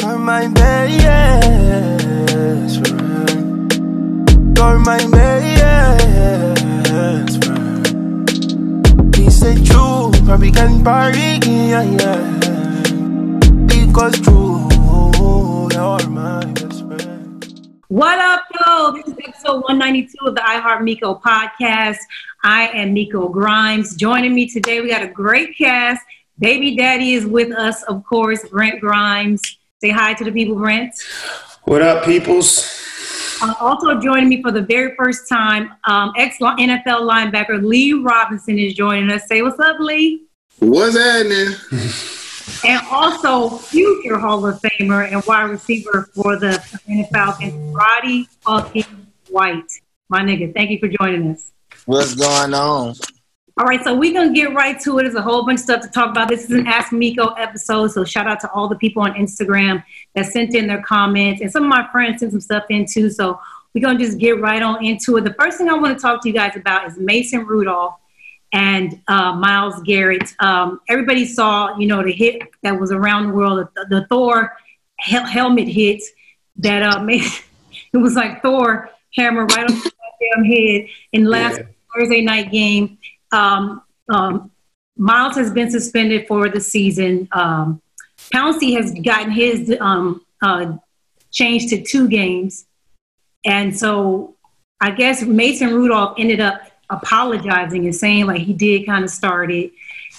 You're my best friend. You're my best friend. He said true, probably can party, yeah, yeah. Because true, you're my best friend. What up, yo? This is episode 192 of the iHeart Miko podcast. I am Miko Grimes. Joining me today, we got a great cast. Baby Daddy is with us, of course, Brent Grimes. Say hi to the people, Brent. What up, peoples? Uh, also joining me for the very first time, um, ex NFL linebacker Lee Robinson is joining us. Say what's up, Lee. What's happening? And also future Hall of Famer and wide receiver for the Atlanta Falcons, Roddy fucking White. My nigga, thank you for joining us. What's going on? All right, so we're gonna get right to it. There's a whole bunch of stuff to talk about. This is an Ask Miko episode, so shout out to all the people on Instagram that sent in their comments, and some of my friends sent some stuff in too. So we're gonna just get right on into it. The first thing I want to talk to you guys about is Mason Rudolph and uh, Myles Garrett. Um, everybody saw, you know, the hit that was around the world, the, the Thor hel- helmet hit that uh, made it was like Thor hammer right on the damn head in last Yeah. Thursday night game. Um, um, Myles has been suspended for the season. Um, Pouncey has gotten his um, uh, changed to two games. And so I guess Mason Rudolph ended up apologizing and saying like he did kind of start it.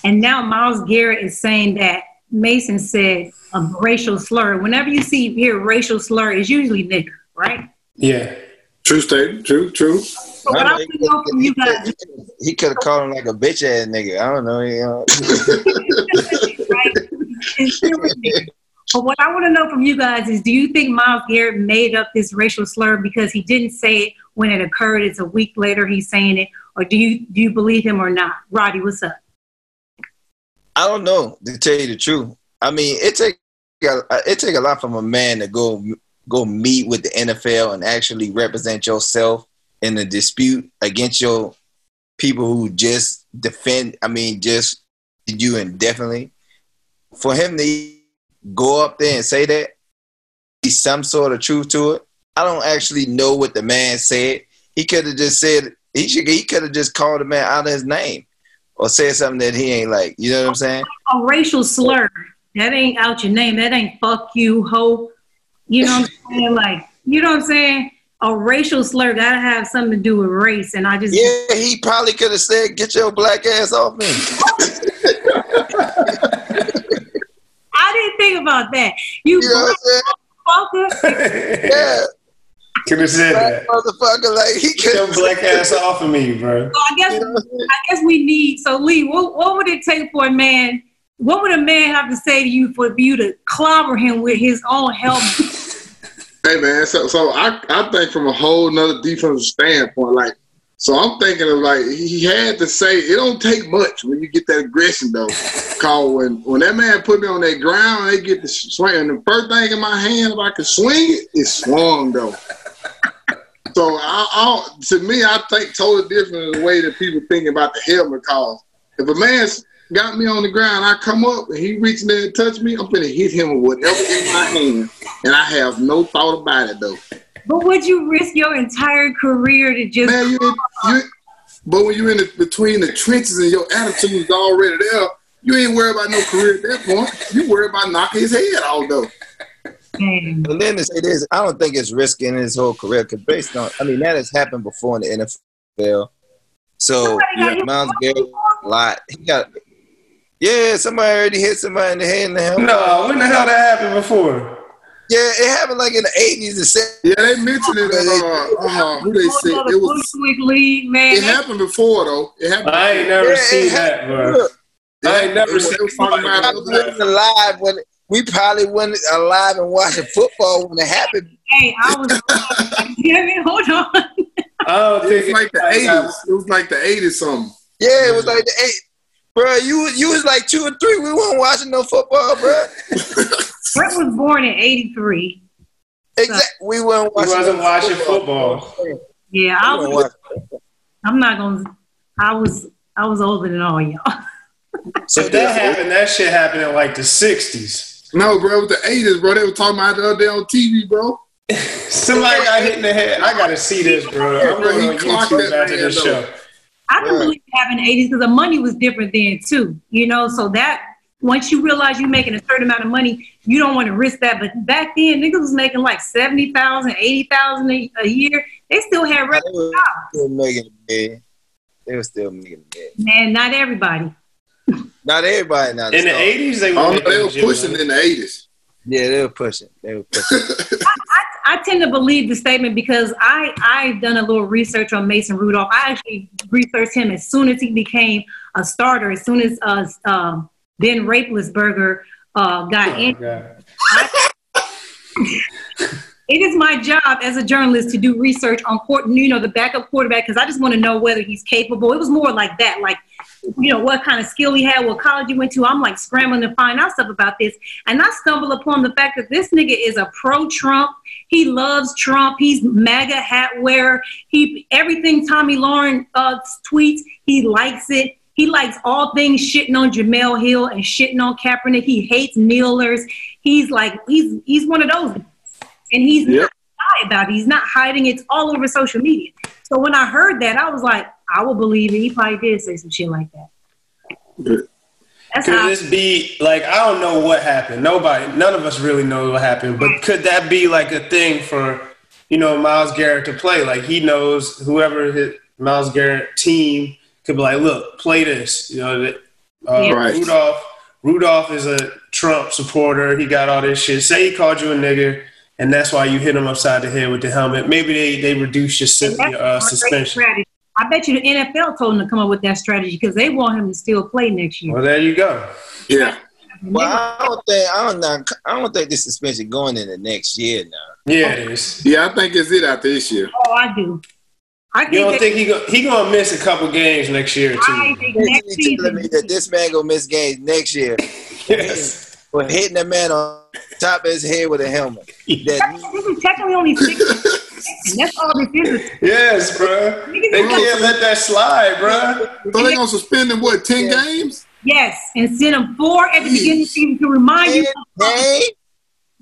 And now Myles Garrett is saying that Mason said a racial slur. Whenever you see hear racial slur, it's usually nigger, right? Yeah. True statement. True, true. So what I want to know from you guys, He could have called him like a bitch ass nigga. I don't know. You know. right? It's still a nigger. But what I want to know from you guys is do you think Myles Garrett made up this racial slur because he didn't say it when it occurred? It's a week later he's saying it, or do you do you believe him or not? Roddy, what's up? I don't know to tell you the truth. I mean, it take it take a lot from a man to go go meet with the NFL and actually represent yourself in a dispute against your people who just defend. I mean, just you indefinitely. For him to go up there and say that, be some sort of truth to it. I don't actually know what the man said. He could have just said he should. He could have just called the man out of his name or said something that he ain't like. You know what I'm saying? A racial slur that ain't out your name. That ain't fuck you, ho. You know what I'm saying? Like, you know what I'm saying? A racial slur gotta have something to do with race, and I just Yeah, he probably could have said, "Get your black ass off me." I didn't think about that. You, You know what I'm motherfucker. Yeah, Could have said black that. motherfucker. Like he Get your could. black ass off of me, bro. So I guess I guess we need. So Lee, what what would it take for a man? What would a man have to say to you for you to clobber him with his own helmet? Hey man, so so I, I think from a whole nother defensive standpoint, like so I'm thinking of like he had to say it don't take much when you get that aggression though. Cause when when that man put me on that ground, they get the swing. And the first thing in my hand, if I could swing it, it swung though. So I, I to me, I think totally different the way that people think about the helmet. Cause if a man's got me on the ground, I come up and he reaching there and touch me, I'm gonna hit him with whatever in my hand, and I have no thought about it though. but would you risk your entire career to just? Man, you, you, but when you're in the, between the trenches and your attitude is already there, you ain't worried about no career at that point. You worry about knocking his head off though. Man, And then to say this, I don't think it's risking his whole career because based on, I mean, that has happened before in the NFL. So Somebody got yeah, Myles Garrett, a lot. He got, yeah, somebody already hit somebody in the head in the helmet. No, when the hell that happened before? Yeah, it happened like in the eighties and seventies. Yeah, they mentioned it. Uh, uh, who they said it was. Bushwick league, man. It happened before though. It happened. I ain't never seen that, bro. I ain't never seen was talking I wasn't alive when we probably wasn't alive and watching football when it happened. Hey, I was. Damn it, hold on. Oh, don't It was like the eighties. It was like the eighties something. Yeah, it was like the eight. Bro, you you was like two or three. We weren't watching no football, bro. Brent was born in '83. Exactly. We weren't We watching. wasn't no watching football. Yeah, I we was. I'm not gonna. I was. I was older than all y'all. So If that happened, that shit happened in like the '60s. No, bro, it was the eighties, bro. They were talking about it the other day on TV, bro. Somebody got hit in the head. I gotta see this, bro. I'm Bro, going on clocked YouTube that after man, this though. show. I can Right. believe it happened in the 80s because the money was different then too. You know, so that once you realize you're making a certain amount of money, you don't want to risk that. But back then, niggas was making like 70,000, 80,000 a a year. They still had They regular were jobs. still making a million. They were still making a million. Man, not everybody. Not everybody. Not In the stars. '80s, they were, don't know, making they were pushing in the eighties. Yeah, they were pushing. They were pushing. I tend to believe the statement because I I've done a little research on Mason Rudolph. I actually researched him as soon as he became a starter. As soon as uh, um, Ben Roethlisberger uh, got Oh, in, it is my job as a journalist to do research on court, you know, the backup quarterback because I just want to know whether he's capable. It was more like that, like you know what kind of skill he had, what college he went to. I'm like scrambling to find out stuff about this, and I stumble upon the fact that this nigga is a pro-Trump. He loves Trump. He's MAGA hat wearer. He everything Tomi Lahren uh, tweets, he likes it. He likes all things shitting on Jemele Hill and shitting on Kaepernick. He hates kneelers. He's like he's he's one of those, and he's Yep. not shy about it. He's not hiding. It's all over social media. So when I heard that, I was like, I will believe it. He probably did say some shit like that. That's Could this be like I don't know what happened. Nobody, none of us really know what happened. But could that be like a thing for you know Myles Garrett to play? Like he knows whoever his Myles Garrett team could be like, look, play this. You know that uh, Yeah. Right. Rudolph. Rudolph is a Trump supporter. He got all this shit. Say he called you a nigger, and that's why you hit them upside the head with the helmet. Maybe they they reduce your, And sus- that's your uh, suspension. strategy. I bet you the NFL told him to come up with that strategy because they want him to still play next year. Well, there you go. Yeah. Well, I don't think I don't know. I don't think this suspension going into next year now. Yeah, it is. Yeah, I think it's it after this year. Oh, I do. I You don't think he go, he gonna miss a couple games next year too? I too? think next Basically telling me that this man gonna miss games next year Yes. For hitting a man on top of his head with a helmet. That This is technically only six. and that's all this is. Yes, bro. They can't let that slide, bro. So they gonna suspend him what, ten Yeah. games? Yes, and send him four at the beginning of the season to remind you hey,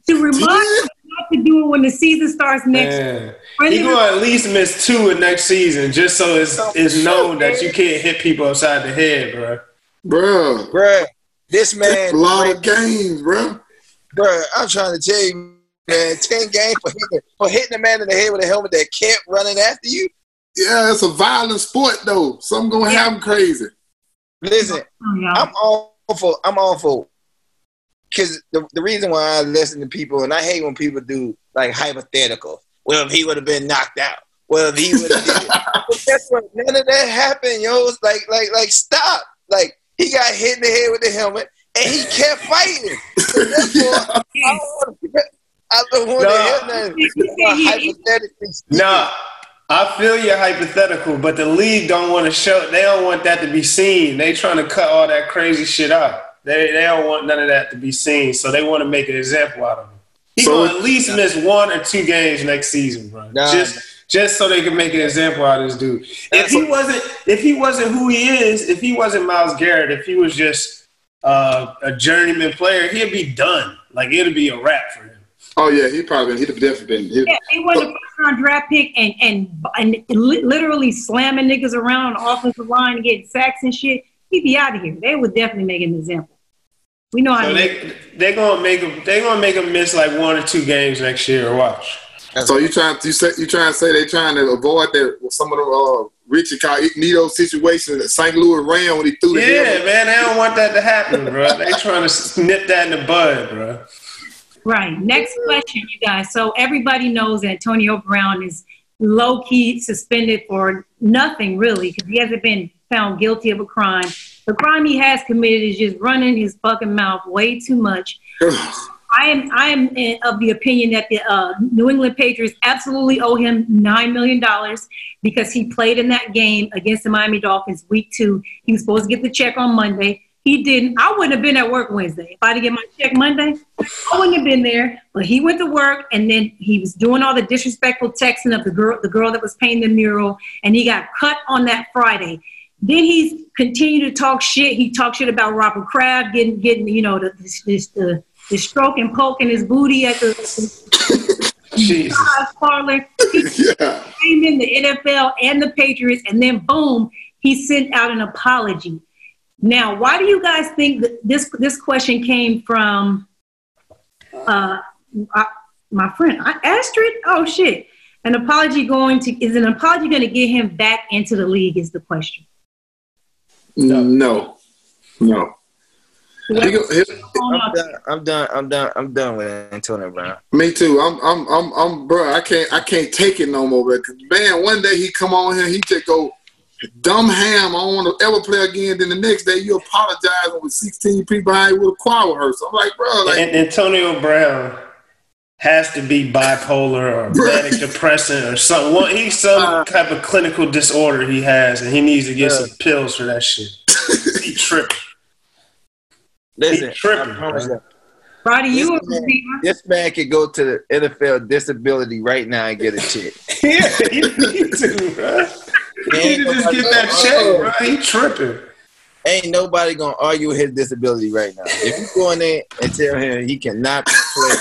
to remind you not to do it when the season starts next. Man. Friendly- He gonna at least miss two in next season, just so it's it's known that you can't hit people upside the head, bro. Bro, bruh, this That's man, a lot of games, bruh. bruh, I'm trying to tell you, man, ten games for hitting, for hitting a man in the head with a helmet that kept running after you. Yeah, it's a violent sport though. Something gonna Yeah. happen crazy. Listen. I'm all for I'm all for because the, the reason why I listen to people and I hate when people do like hypothetical. Well, if he would have been knocked out. Well, if he would have did it. But guess what? None of that happened, yo. It's like like like stop. Like he got hit in the head with the helmet and he kept fighting. So therefore, I don't want to. I don't want No. to hear nothing. You said he- Hypothetically speaking. Nah, I feel your hypothetical, but the league don't want to show. They don't want that to be seen. They trying to cut all that crazy shit out. They they don't want none of that to be seen, so they want to make an example out of him. He So- gonna at least miss one or two games next season, bro. Nah. Just just so they can make an example out of this dude. If he wasn't, if he wasn't who he is, if he wasn't Myles Garrett, if he was just uh, a journeyman player, he'd be done. Like it'd be a wrap for him. Oh yeah, he probably he'd have definitely been. He, Yeah, he was a first round draft pick and and and literally slamming niggas around on the offensive line and getting sacks and shit. He'd be out of here. They would definitely make an example. We know how So to they they gonna make him They're gonna make him miss like one or two games next year. Watch. So you trying you say you trying to say they trying to avoid that some of the uh, Richie Incognito situation that St. Louis ran when he threw the Yeah, helmet? man, they don't want that to happen, bro. They trying to nip that in the bud, bro. Right. Next question, you guys. So everybody knows Antonio Brown is low key suspended for nothing really because he hasn't been found guilty of a crime. The crime he has committed is just running his fucking mouth way too much. I am I am in- of the opinion that the uh, New England Patriots absolutely owe him nine million dollars because he played in that game against the Miami Dolphins week two. He was supposed to get the check on Monday. He didn't. I wouldn't have been at work Wednesday if I didn't get my check Monday. I wouldn't have been there. But he went to work and then he was doing all the disrespectful texting of the girl, the girl that was painting the mural, and he got cut on that Friday. Then he's continued to talk shit. He talked shit about Robert Kraft getting getting you know the this the the stroking, poking his booty at the massage parlor. He Yeah. came in the NFL and the Patriots, and then boom, he sent out an apology. Now, why do you guys think that this this question came from uh, uh, my friend uh, Astrid? Oh shit! An apology going to is an apology going to get him back into the league? Is the question. No. No. He- I'm done. I'm done. I'm done. I'm done with Antonio Brown. me too. I'm, I'm, I'm, I'm, bro. I can't, I can't take it no more. bro. 'Cause, man, one day he come on here, he just go dumb ham. I don't want to ever play again. Then the next day you apologize with 16 people behind you with a choir rehearsal. I'm like, bro, like, And Antonio Brown has to be bipolar or manic depressant or something. One, he's some uh. type of clinical disorder he has, and he needs to get Yeah. some pills for that shit. he tripping. Listen, tripping, I promise you, Roddy, you a This man- receiver? this man could go to the NFL disability right now and get a check. yeah, he need to, bro. He need to just get that check, bro. He tripping. Ain't nobody gonna argue with his disability right now. If you go in there and tell him he cannot play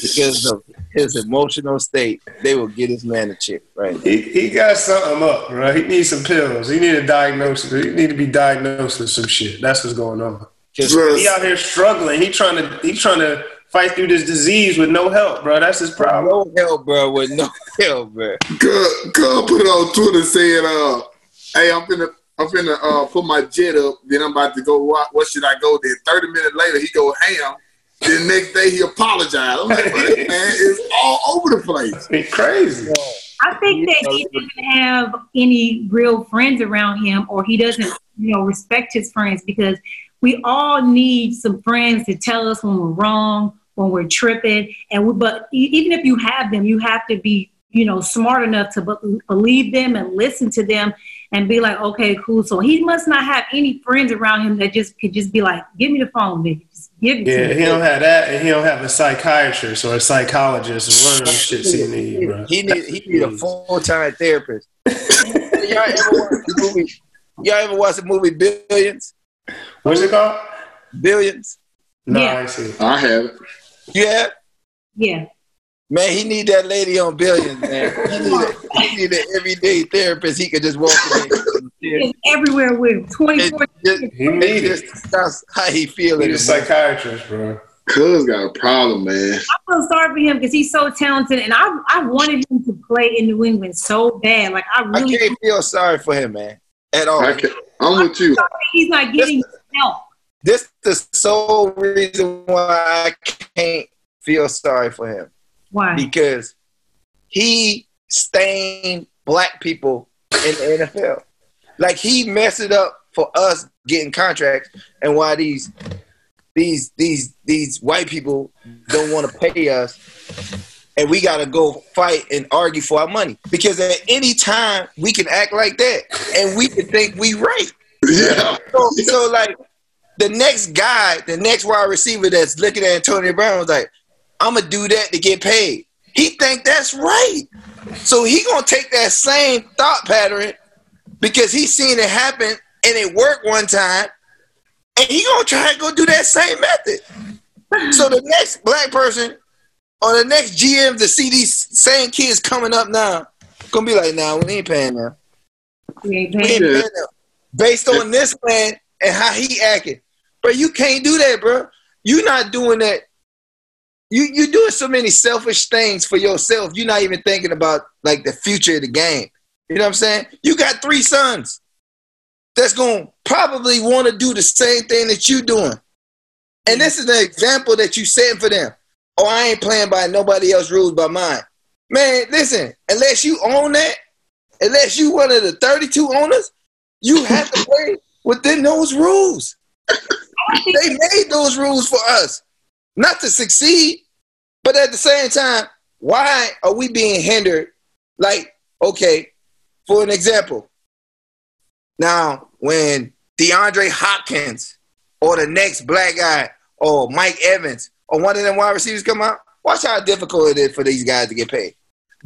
because of his emotional state, they will get his man a check right now. He, he got something up, bro. He needs some pills. He need a diagnosis. He need to be diagnosed with some shit. That's what's going on. 'Cause bro, He out here struggling. He trying to he trying to fight through this disease with no help, bro. That's his problem. no help, bro. With no help, bro. Cub, Cub put it on Twitter saying, uh, "Hey, I'm finna, I'm finna uh, put my jet up. Then I'm about to go. What, what should I go there?" Thirty minutes later, he go ham. Then next day he apologized. I'm like, man, it's all over the place. It's crazy. I think that he doesn't have any real friends around him, or he doesn't, you know, respect his friends because we all need some friends to tell us when we're wrong, when we're tripping, and we, but e- even if you have them, you have to be, you know, smart enough to believe them and listen to them and be like, okay, cool. So he must not have any friends around him that just could just be like, give me the phone, baby, just give it to Yeah, he don't have that, and he don't have a psychiatrist or a psychologist or one of those shits he need, bro. He need he need a full time therapist. y'all ever watch the movie? Y'all ever watch the movie Billions? What's it called? Billions. No, Yeah. I see. I have it. Yeah, Yeah. man. He need that lady on Billions, man. He need a, he need an everyday therapist. He could just walk in. He's everywhere with him, 24 Just, He need just it. discuss how he feel He's a psychiatrist, bro. Cuz got a problem, man. I feel sorry for him because he's so talented, and I I wanted him to play in New England so bad. Like I I really, can't feel sorry for him, man, at all. I can, I'm with you. he's not getting help. This is the sole reason why I can't feel sorry for him. Why? because he stained black people in the NFL. Like he messed it up for us getting contracts, and why these these these these white people don't want to pay us, and we got to go fight and argue for our money because at any time we can act like that, and we can think we right. Yeah. So, so like the next guy, the next wide receiver that's looking at Antonio Brown was like, I'm gonna do that to get paid. He think that's right. So he gonna take that same thought pattern because he seen it happen and it worked one time, and he gonna try to go do that same method. So the next black person or the next GM to see these same kids coming up now, gonna be like, nah, we ain't paying them. We ain't We ain't paying. Them. Based on this man and how he acting. But you can't do that, bro. You're not doing that. You you doing so many selfish things for yourself. You're not even thinking about like the future of the game. You know what I'm saying? You got three sons that's gonna probably want to do the same thing that you're doing. And this is an example that you setting for them. Oh, I ain't playing by nobody else's rules but mine. Man, listen, unless you own that, unless you one of the 32 owners, you have to play within those rules. They made those rules for us, not to succeed, but at the same time, why are we being hindered? Like, okay, for an example, now when DeAndre Hopkins or the next black guy or Mike Evans or one of them wide receivers come out, watch how difficult it is for these guys to get paid.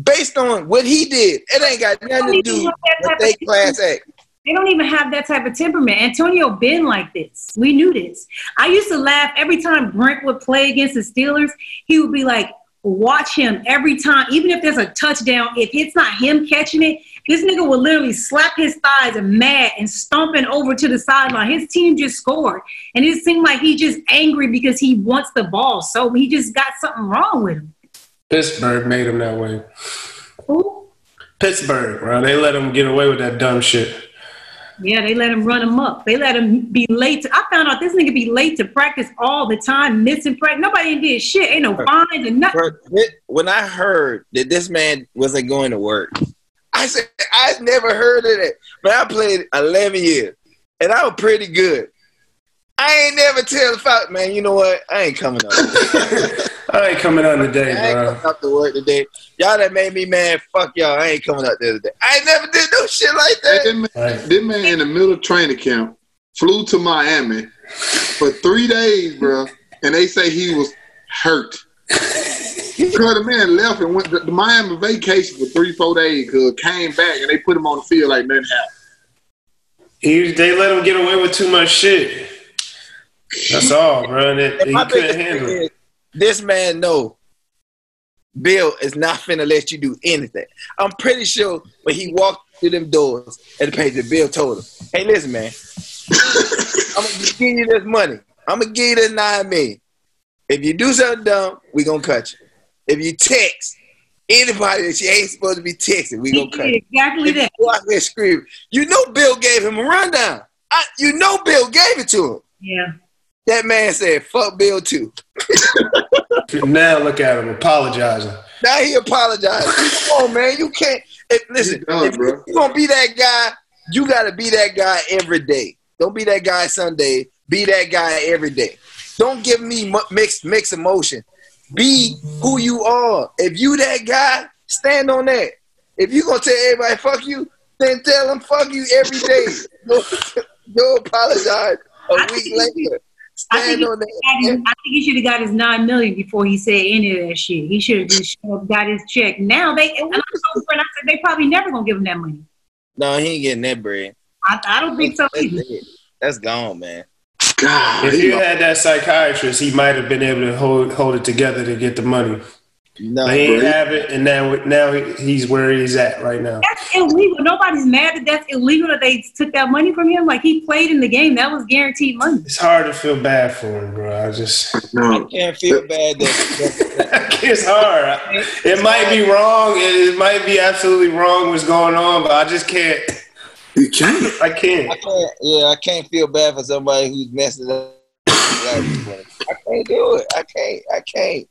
Based on what he did, it ain't got nothing to do with they class act. They don't even have that type of temperament. Antonio been like this. We knew this. I used to laugh every time Brent would play against the Steelers. He would be like, watch him every time, even if there's a touchdown, if it's not him catching it, this nigga will literally slap his thighs and mad and stomping over to the sideline. His team just scored. And it seemed like he just angry because he wants the ball. So he just got something wrong with him. Pittsburgh made him that way. Who? Pittsburgh, bro. They let him get away with that dumb shit. Yeah, they let him run him up. They let him be late. To, I found out this nigga be late to practice all the time, missing practice. Nobody did shit. Ain't no fines and nothing. When I heard that this man wasn't going to work, I said I never heard of that. But I played 11 years, and I was pretty good. I ain't never tell the fuck, man. You know what? I ain't coming up. I ain't coming on today, I ain't bro. coming up to work today. Y'all that made me mad. Fuck y'all. I ain't coming up there today. I ain't never did no shit like that. That man, Right. that man in the middle of training camp flew to Miami for three days, bro, and they say he was hurt. Because the man left and went to the Miami vacation for three, four days. Cause came back and they put him on the field like nothing happened. He, they let him get away with too much shit. That's all, bro. And it, he couldn't handle thing this man know Bill is not finna let you do anything. I'm pretty sure when he walked through them doors at the page, Bill told him, "Hey, listen, man, I'm gonna give you this money. I'm gonna give you this nine million. If you do something dumb, we gonna cut you. If you text anybody that you ain't supposed to be texting, we gonna cut you. exactly If you that. go out there screaming, you know Bill gave him a rundown. I, you know Bill gave it to him. Yeah. That man said, "Fuck Bill too." Now look at him apologizing. Now he apologized. Come on, man. You can't. If, listen, You done, if bro. you gonna be that guy, you gotta be that guy every day. Don't be that guy Sunday. Be that guy every day. Don't give me mixed mixed emotion. Be who you are. If you that guy, stand on that. If you gonna tell everybody fuck you, then tell them fuck you every day. Go apologize a I week later. Stand he on that. his- I think he should have got his nine million before he said any of that shit. He should have just got his check. Now they, and I told Brent, I said they probably never gonna give him that money. No, he ain't getting that bread. I, I don't think so That's, either. That's gone, man. God, If he you had that psychiatrist, he might have been able to hold hold it together to get the money. No, But he ain't bro. have it, and now now he's where he's at right now. That's illegal. Nobody's mad that that's illegal that they took that money from him. Like he played in the game, that was guaranteed money. It's hard to feel bad for him, bro. I just I can't feel bad that, that it's hard. It might be wrong. It might be absolutely wrong what's going on, but I just can't. You can't. I can't. I can't. Yeah, I can't feel bad for somebody who's messing up. I can't do it. I can't. I can't.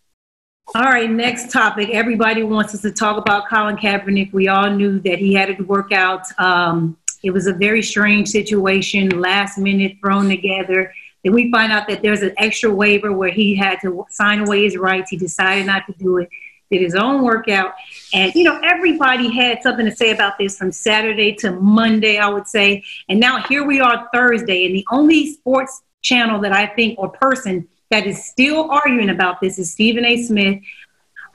All right, next topic. Everybody wants us to talk about Colin Kaepernick. We all knew that he had to work out. Um, it was a very strange situation, last minute thrown together. Then we find out that there's an extra waiver where he had to sign away his rights. He decided not to do it. Did his own workout, and you know everybody had something to say about this from Saturday to Monday, I would say. And now here we are Thursday, and the only sports channel that I think or person that is still arguing about this is Stephen A. Smith.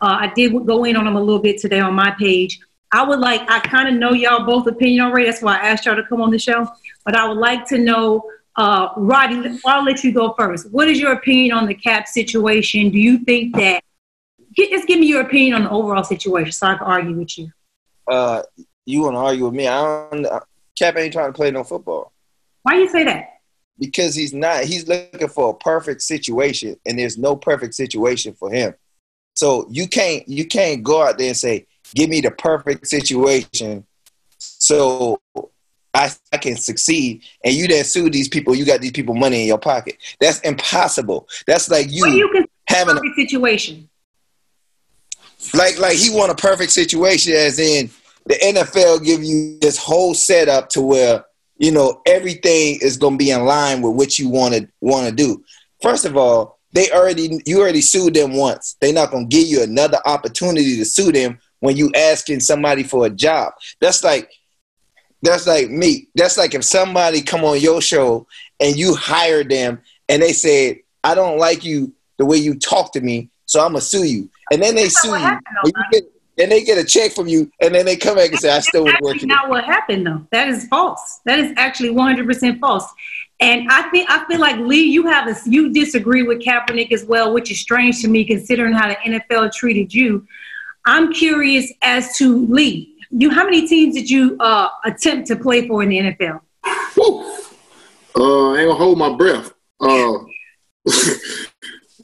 Uh, I did go in on him a little bit today on my page. I would like, I kind of know y'all both opinion already. That's why I asked y'all to come on the show. But I would like to know, uh, Roddy, I'll let you go first. What is your opinion on the cap situation? Do you think that, just give me your opinion on the overall situation so I can argue with you. Uh, you want to argue with me? I don't. Cap ain't trying to play no football Why you say that? because he's not. He's looking for a perfect situation, and there's no perfect situation for him. So you can't. You can't go out there and say, "Give me the perfect situation," so I, I can succeed. And you then sue these people. You got these people money in your pocket. That's impossible. That's like you, do you having a situation? Like like he want a perfect situation as in the NFL give you this whole setup to where you know everything is going to be in line with what you want to want to do. First of all, they already you already sued them once. They're not going to give you another opportunity to sue them when you asking somebody for a job. That's like that's like me. That's like if somebody come on your show and you hire them and they said, "I don't like you the way you talk to me, so I'm gonna sue you." And then they That's not sue you. happened, though, and you get and they get a check from you, and then they come back and say, "I still That's would work." actually not what happened though. That is false. That is actually 100% false. And I think I feel like Lee, you have a you disagree with Kaepernick as well, which is strange to me considering how the NFL treated you. I'm curious as to Lee. You, how many teams did you uh, attempt to play for in the NFL? Woo. Uh, I ain't gonna hold my breath. Uh,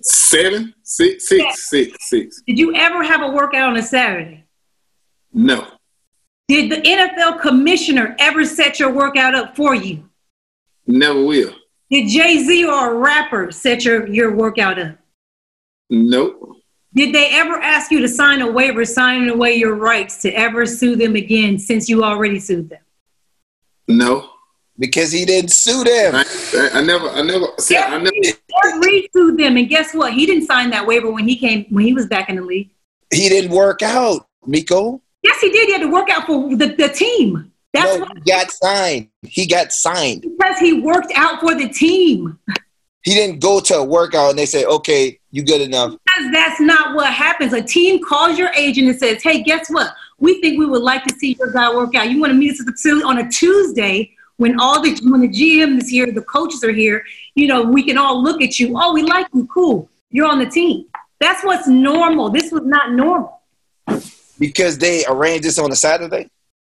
seven, six, six, six, six. Did you ever have a workout on a Saturday? No, Did the NFL commissioner ever set your workout up for you? never will. Did Jay Z or a rapper set your, your workout up? Nope. Did they ever ask you to sign a waiver signing away your rights to ever sue them again since you already sued them? No. Because he didn't sue them. I, I, I never, I never, see, I never, Eric Reid sued them, and guess what? He didn't sign that waiver when he came when he was back in the league. He didn't work out, Miko. Yes, he did. He had to work out for the, the team. That's no, why, he got signed. He got signed. because he worked out for the team. He didn't go to a workout and they say, "Okay, you good enough." Because that's not what happens. A team calls your agent and says, "Hey, guess what? We think we would like to see your guy work out. You want to meet us at the facility on a Tuesday when all the when the GM is here, the coaches are here. You know, we can all look at you. Oh, we like you. Cool. You're on the team. That's what's normal. This was not normal. Because they arranged this on a Saturday.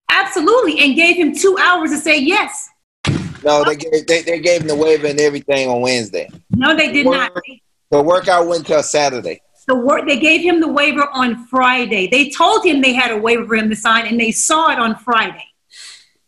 Absolutely, and gave him two hours to say yes. No, they gave they, they gave him the waiver and everything on Wednesday. No, they did not. The workout went till Saturday. The work they gave him the waiver on Friday. They told him they had a waiver for him to sign, and they saw it on Friday.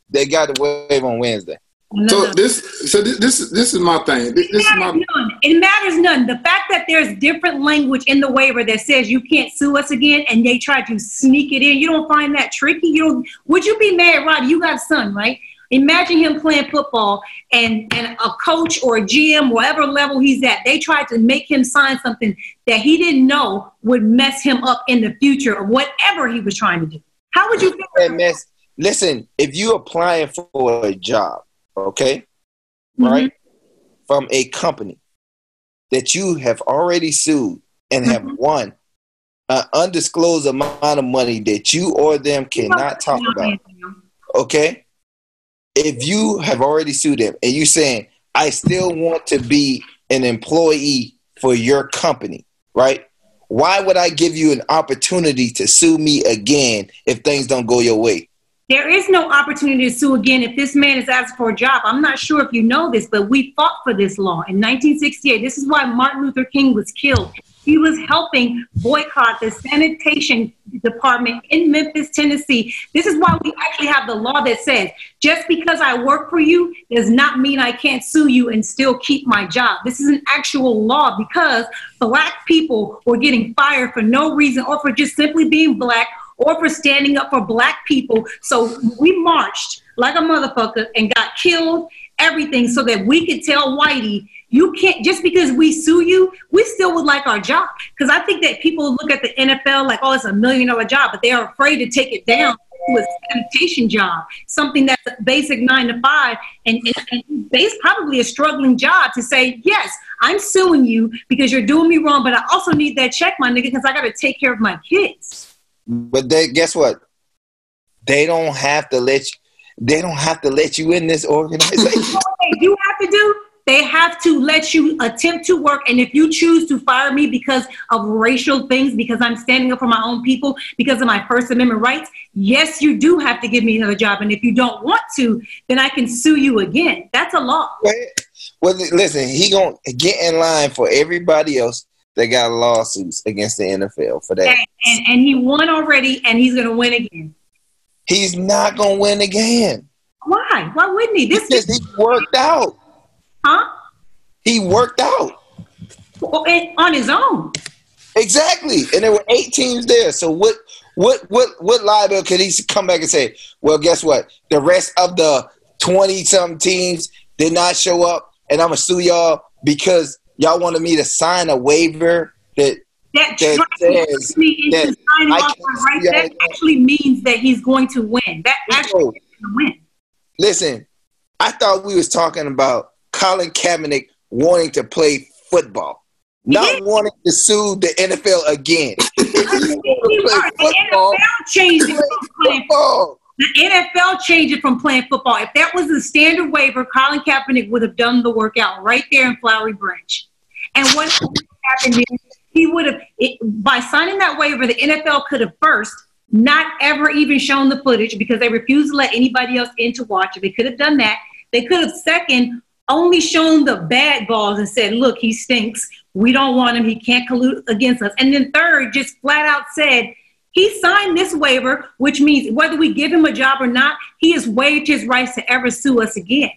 They got the waiver on Wednesday. No, so no. this, so this, this, this is my thing. This, this is It my, matters none. It matters none. The fact that there's different language in the waiver that says you can't sue us again, and they try to sneak it in. You don't find that tricky. You don't. Would you be mad, Rod? You got a son, right? Imagine him playing football, and and a coach or a GM, whatever level he's at, they tried to make him sign something that he didn't know would mess him up in the future of whatever he was trying to do. How would you feel? Listen, if you applying for a job, okay, right, from a company that you have already sued and have Mhm. won an undisclosed amount of money that you or them cannot talk about, okay? If you have already sued them and you're saying, I still want to be an employee for your company, right? Why would I give you an opportunity to sue me again if things don't go your way? There is no opportunity to sue again if this man is asked for a job. I'm not sure if you know this, but we fought for this law in 1968. This is why Martin Luther King was killed. He was helping boycott the sanitation department in Memphis, Tennessee. This is why we actually have the law that says just because I work for you does not mean I can't sue you and still keep my job. This is an actual law because black people were getting fired for no reason or for just simply being black or for standing up for black people. So we marched like a motherfucker and got killed, everything, so that we could tell Whitey, you can't, just because we sue you, we still would like our job. Because I think that people look at the NFL like, oh, it's a million dollar job, but they are afraid to take it down to a sanitation job, something that's basic nine to five, and, and, and base probably a struggling job to say, yes, I'm suing you because you're doing me wrong, but I also need that check, my nigga, because I got to take care of my kids. But they guess what? They don't have to let you. They don't have to let you in this organization. what they do have to do, they have to let you attempt to work. And if you choose to fire me because of racial things, because I'm standing up for my own people, because of my First Amendment rights, yes, you do have to give me another job. And if you don't want to, then I can sue you again. That's a law. well, listen, he gonna get in line for everybody else that got lawsuits against the NFL for that. And, and, and he won already, and he's going to win again. He's not gonna win again. Why? Why wouldn't he? This Because is, he worked out. huh? He worked out. Well, on his own. Exactly. And there were eight teams there. So what what what what liability could he come back and say, well, guess what? The rest of the 20 something teams did not show up and I'm gonna sue y'all because y'all wanted me to sign a waiver that That, That says me into that I off can on right, that actually means that he's going to win. That actually No. means he's going to win. listen, I thought we was talking about Colin Kaepernick wanting to play football, not Yeah. wanting to sue the NFL again. You wanna The NFL changed it from playing football. The NFL changed it from playing football. If that was the standard waiver, Colin Kaepernick would have done the workout right there in Flowery Branch. And what happened is he would have, it, by signing that waiver, the NFL could have first not ever even shown the footage because they refused to let anybody else in to watch it. They could have done that. They could have, second, only shown the bad balls and said, look, he stinks. We don't want him. He can't collude against us. And then third, just flat out said, he signed this waiver, which means whether we give him a job or not, he has waived his rights to ever sue us again.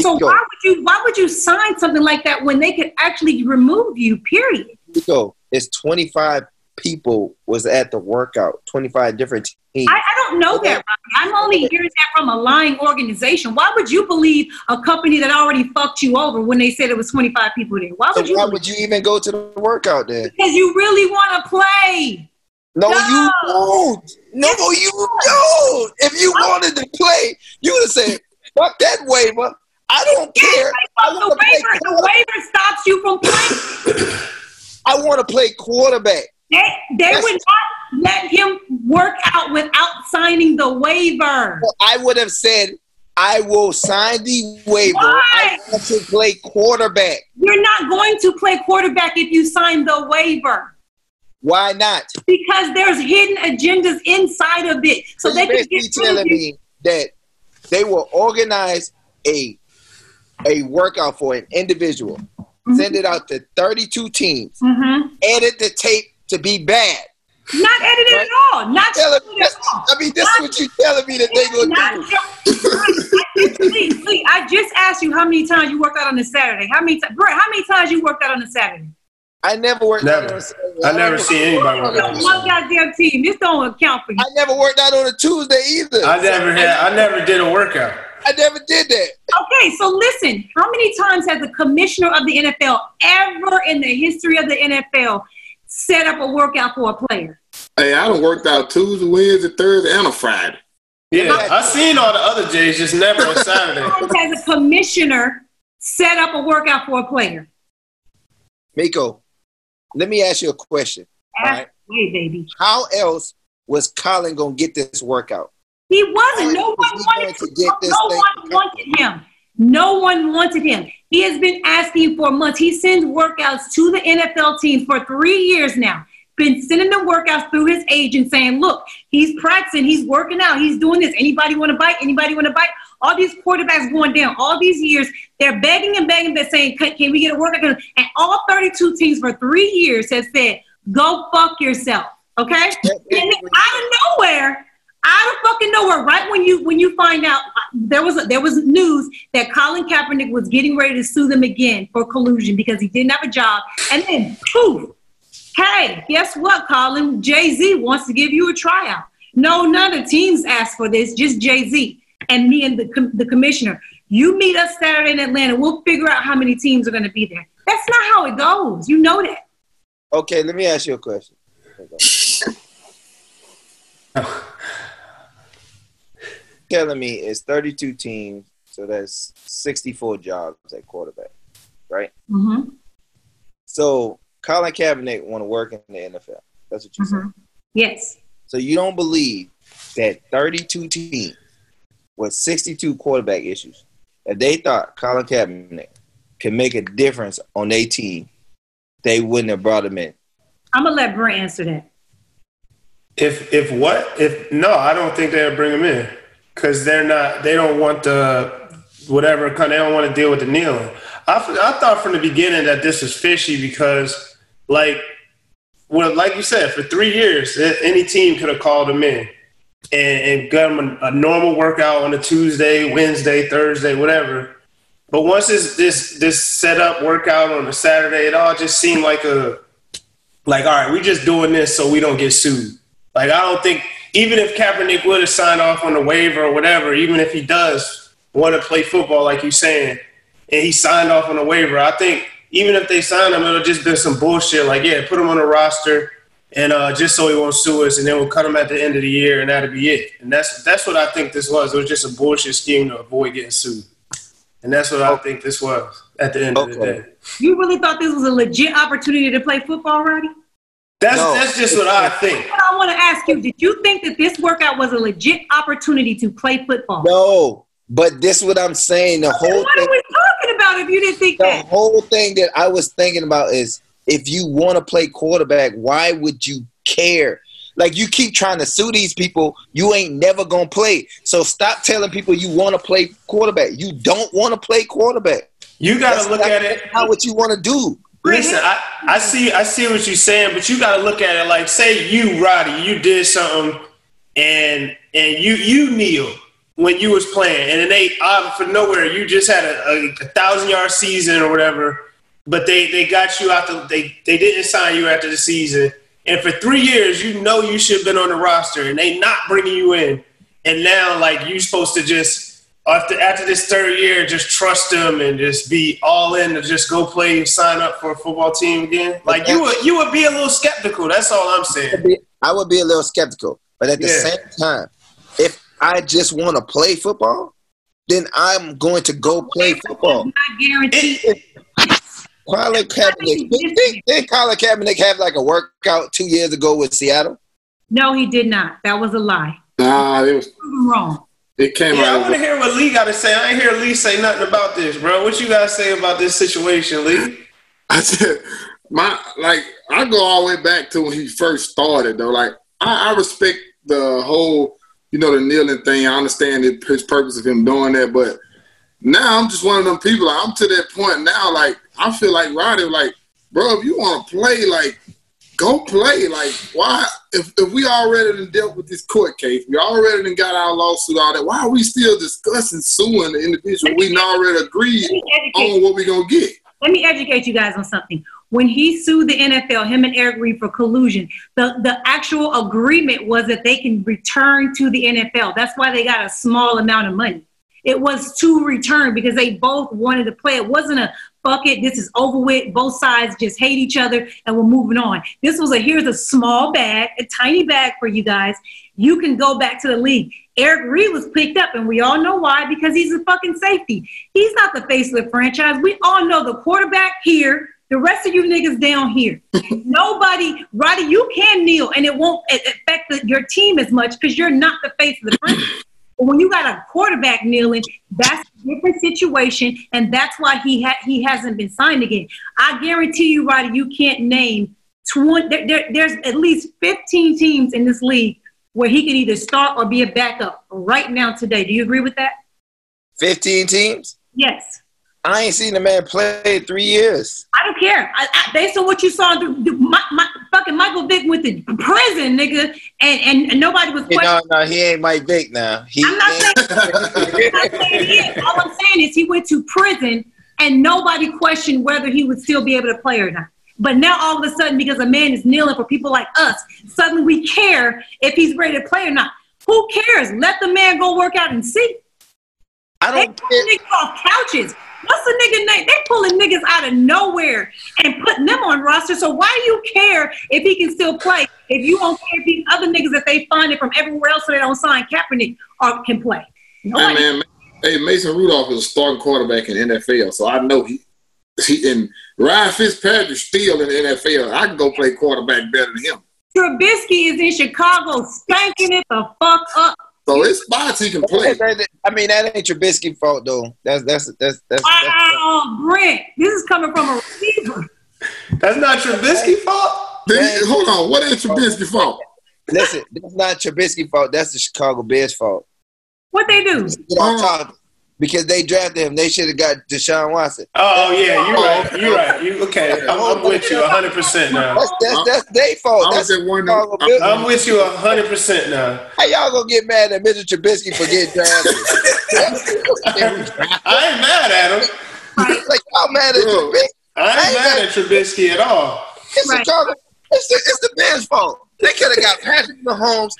So why would you why would you sign something like that when they could actually remove you? Period. Miko, it's 25 people was at the workout, 25 different teams. I, I don't know that. Roddy. I'm only hearing that from a lying organization. Why would you believe a company that already fucked you over when they said it was 25 people there? Why So would you? why would you even go to the workout then? Because you really want to play. No, No. you don't. No, you don't. If you wanted to play, you would have said, fuck that waiver. I don't care. I the want to play waiver, the waiver stops you from playing. I want to play quarterback. They, they That's- would not let him work out without signing the waiver. I would have said, I will sign the waiver. I want to play quarterback. You're not going to play quarterback if you sign the waiver Why not? because there's hidden agendas inside of it. So So they can basically get telling me that they will organize a a workout for an individual, Mm-hmm. send it out to 32 teams, Mhm. edit the tape to be bad. Not edited Right. at all. Not Tell edited at all. I mean, this is what you're telling me that they gonna do. Lee, Lee, I just asked you how many times you worked out on a Saturday. How many times, Brent? How many times you worked out on a Saturday? I never worked Never. out on a Saturday. I never seen anybody work out on One goddamn team. This don't account for you. I never worked out on a Tuesday either. I never had. I never did a workout. I never did that. Okay, so listen. How many times has the commissioner of the NFL ever in the history of the NFL set up a workout for a player? Hey, I done worked out Tuesday, Wednesday, Thursday, and a Friday. Yeah, I seen all the other days, just never a Saturday. Times has a commissioner set up a workout for a player? Miko, let me ask you a question. All right. Hey, baby. How else was Colin gonna get this workout? He wasn't. No one wanted to get this No thing one wanted him. No one wanted him. He has been asking for months. He sends workouts to the NFL teams for three years now. Been sending them workouts through his agent saying, look, he's practicing, he's working out, he's doing this. Anybody want to bite? Anybody want to bite? All these quarterbacks going down. All these years, they're begging and begging, but saying, can, can we get a workout? And all 32 teams for three years have said, go fuck yourself. Okay? And out of nowhere, out of fucking nowhere, right when you when you find out uh, there was a, there was news that Colin Kaepernick was getting ready to sue them again for collusion because he didn't have a job, and then poof, hey, guess what, Colin? Jay Z wants to give you a tryout. No, none of the teams asked for this, just Jay Z and me and the com- the commissioner. You meet us Saturday in Atlanta. We'll figure out how many teams are going to be there. That's not how it goes. You know that. Okay, let me ask you a question. Telling me it's 32 teams, so that's 64 jobs at quarterback, right? Mm-hmm. So Colin Kaepernick want to work in the NFL. That's what you said. Mhm. Yes. So you don't believe that 32 teams with 62 quarterback issues, if they thought Colin Kaepernick can make a difference on their team, they wouldn't have brought him in. I'm gonna let Brent answer that. If if what if no, I don't think they'll bring him in because they're not. They don't want the whatever. kind- They don't want to deal with the kneeling. I I thought from the beginning that this was fishy because like well, like you said, for three years, any team could have called him in and, and got him a, a normal workout on a Tuesday, Wednesday, Thursday, whatever. But once this this this set up workout on a Saturday, it all just seemed like a like, all right, we're just doing this so we don't get sued. Like, I don't think even if Kaepernick would have signed off on a waiver or whatever, even if he does want to play football, like you're saying, and he signed off on a waiver, I think even if they sign him, it'll just be some bullshit. Like, yeah, put him on the roster, and uh, just so he won't sue us, and then we'll cut him at the end of the year, and that'll be it. And that's that's what I think this was. It was just a bullshit scheme to avoid getting sued, and that's what I think this was at the end of the day. You really thought this was a legit opportunity to play football, Roddy? That's No. that's just what I think. But I want to ask you: Did you think that this workout was a legit opportunity to play football? No, but this is what I'm saying. The whole What thing, are we talking about if you didn't think the that? whole thing that I was thinking about is if you want to play quarterback, why would you care? Like you keep trying to sue these people, you ain't never gonna play. So stop telling people you want to play quarterback. You don't want to play quarterback. You got That's to look not- at it. How what you want to do. Listen, I, I see I see what you're saying, but you got to look at it like say you Roddy, you did something and and you you kneel when you was playing, and then they out for nowhere you just had a, a, a thousand yard season or whatever, but they they got you out the they they didn't sign you after the season, and for three years you know you should have been on the roster, and they not bringing you in, and now like you're supposed to just after after this third year, just trust them and just be all in to just go play and sign up for a football team again. Like you would you would be a little skeptical. That's all I'm saying. I would be a little skeptical, but at the Yeah. same time, if I just want to play football, then I'm going to go play football. Not guaranteed. Colin Kaepernick, did, did Colin Kaepernick have like a workout two years ago with Seattle? No, he did not. That was a lie. Nah, it was wrong. it came Yeah, I want to hear what Lee got to say. I ain't hear Lee say nothing about this, bro. What you got to say about this situation, Lee? I said my like I go all the way back to when he first started though. Like I, I respect the whole you know the kneeling thing. I understand it, his purpose of him doing that, but now I'm just one of them people. Like, I'm to that point now. Like I feel like Roddy, like bro, if you want to play, like go play. Like why? If if we already done dealt with this court case, we already done got our lawsuit, all that. Why are we still discussing suing the individual we already agreed Let me educate on what we're gonna get? let me educate you guys on something. When he sued the NFL, him and Eric Reid for collusion, the, the actual agreement was that they can return to the NFL. That's why they got a small amount of money. It was to return because they both wanted to play. It wasn't a fuck it, this is over with. Both sides just hate each other and we're moving on. This was a here's a small bag, a tiny bag for you guys. You can go back to the league. Eric Reid was picked up, and we all know why because he's a fucking safety. He's not the face of the franchise. We all know the quarterback here, the rest of you niggas down here. Nobody, Roddy, you can kneel, and it won't affect the, your team as much because you're not the face of the franchise. But when you got a quarterback kneeling, that's different situation, and that's why he ha- he hasn't been signed again. I guarantee you, Roddy, you can't name 20. There, there, there's at least 15 teams in this league where he could either start or be a backup right now today. Do you agree with that? 15 teams? Yes. I ain't seen the man play three years. I don't care. I, I, based on what you saw, the, the, my, my, fucking Michael Vick went to prison, nigga, and, and, and nobody was questioning. know, no, he ain't Mike Vick now. He I'm not saying, I'm not saying he is. All I'm saying is he went to prison and nobody questioned whether he would still be able to play or not. But now all of a sudden, because a man is kneeling for people like us, suddenly we care if he's ready to play or not. Who cares? Let the man go work out and see. I don't pull care. niggas off couches. What's the nigga name? They pulling niggas out of nowhere and putting them on roster. So why do you care if he can still play? If you don't care if these other niggas that they finding from everywhere else so they don't sign Kaepernick or can play? Hey man, hey Mason Rudolph is a starting quarterback in NFL, so I know he he and Ryan Fitzpatrick still in the NFL. I can go play quarterback better than him. Trubisky is in Chicago spanking it the fuck up. So it's spots he can play. I mean, that ain't Trubisky fault though. That's that's that's that's. that's Wow, Brent, this is coming from a receiver. That's not Trubisky fault. Then- hold on, what is Trubisky fault? listen, that's not Trubisky fault. That's the Chicago Bears fault. What they do? Get off topic. Because they drafted him, they should have got Deshaun Watson. Oh, oh yeah, you're right. You're right. You okay? I'm, I'm with you 100 percent now. That's that's that's their fault. I That's was at one. Chicago I- Bears. I'm with you 100 percent now. How y'all gonna get mad at Mr. Trubisky for getting drafted? I ain't mad at him. like y'all mad at Bro. Trubisky? I ain't mad at Trubisky at all. It's Right. Chicago. It's the, it's the Bears' fault. They could have got Patrick Mahomes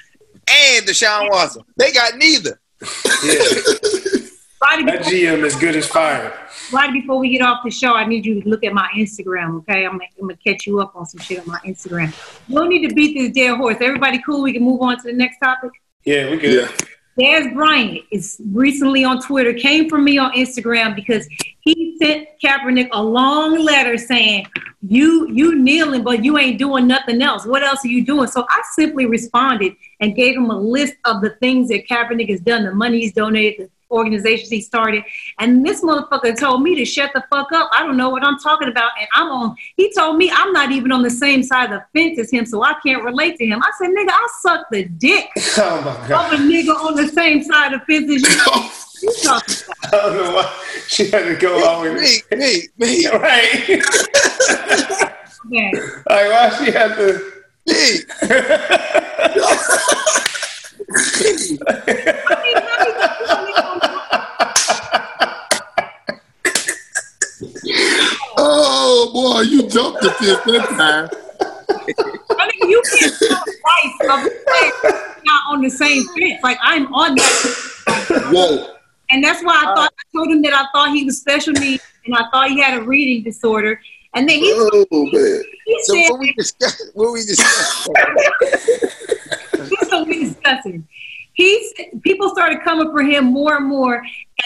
and Deshaun Watson. They got neither. Yeah, Roddy, that GM is good as fire. Right before we get off the show, I need you to look at my Instagram, okay? I'm, I'm gonna catch you up on some shit on my Instagram. You don't need to beat this dead horse. Everybody cool? We can move on to the next topic. Yeah, we good. Yeah. Dez Bryant is recently on Twitter, came from me on Instagram because he sent Kaepernick a long letter saying, You you kneeling, but you ain't doing nothing else. What else are you doing? So I simply responded and gave him a list of the things that Kaepernick has done, the money he's donated, the organizations he started. And this motherfucker told me to shut the fuck up. I don't know what I'm talking about. And I'm on, he told me I'm not even on the same side of the fence as him, so I can't relate to him. I said, nigga, I suck the dick Oh my of a nigga on the same side of the fence as you. You talking about? I don't know why she had to go all in. Me, me, me, Right? Okay. like why she had to? me. I mean, how you gonna put a nigga on Oh boy, you jumped the fifth that time. I mean, you can't tell twice of a not on the same fence. Like I'm on that, Whoa. and that's why I thought I told him that I thought he was special needs and I thought he had a reading disorder. And then he, Oh man. he So said, what we discuss, what we discuss. "This what we discussing." He said- people started coming for him more and more,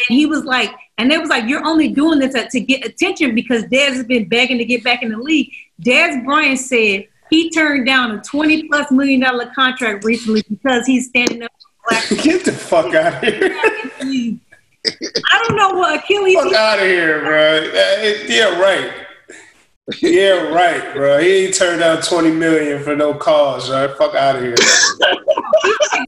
and he was like, and they was like, "You're only doing this to get attention because Dez has been begging to get back in the league." Dez Bryant said he turned down a 20 plus million dollar contract recently because he's standing up for black Get the fuck out of here! I don't know what Achilles. Fuck out of here, bro. Uh, yeah, right. Yeah, right, bro. He ain't turned down twenty million for no cause, right? Fuck out of here.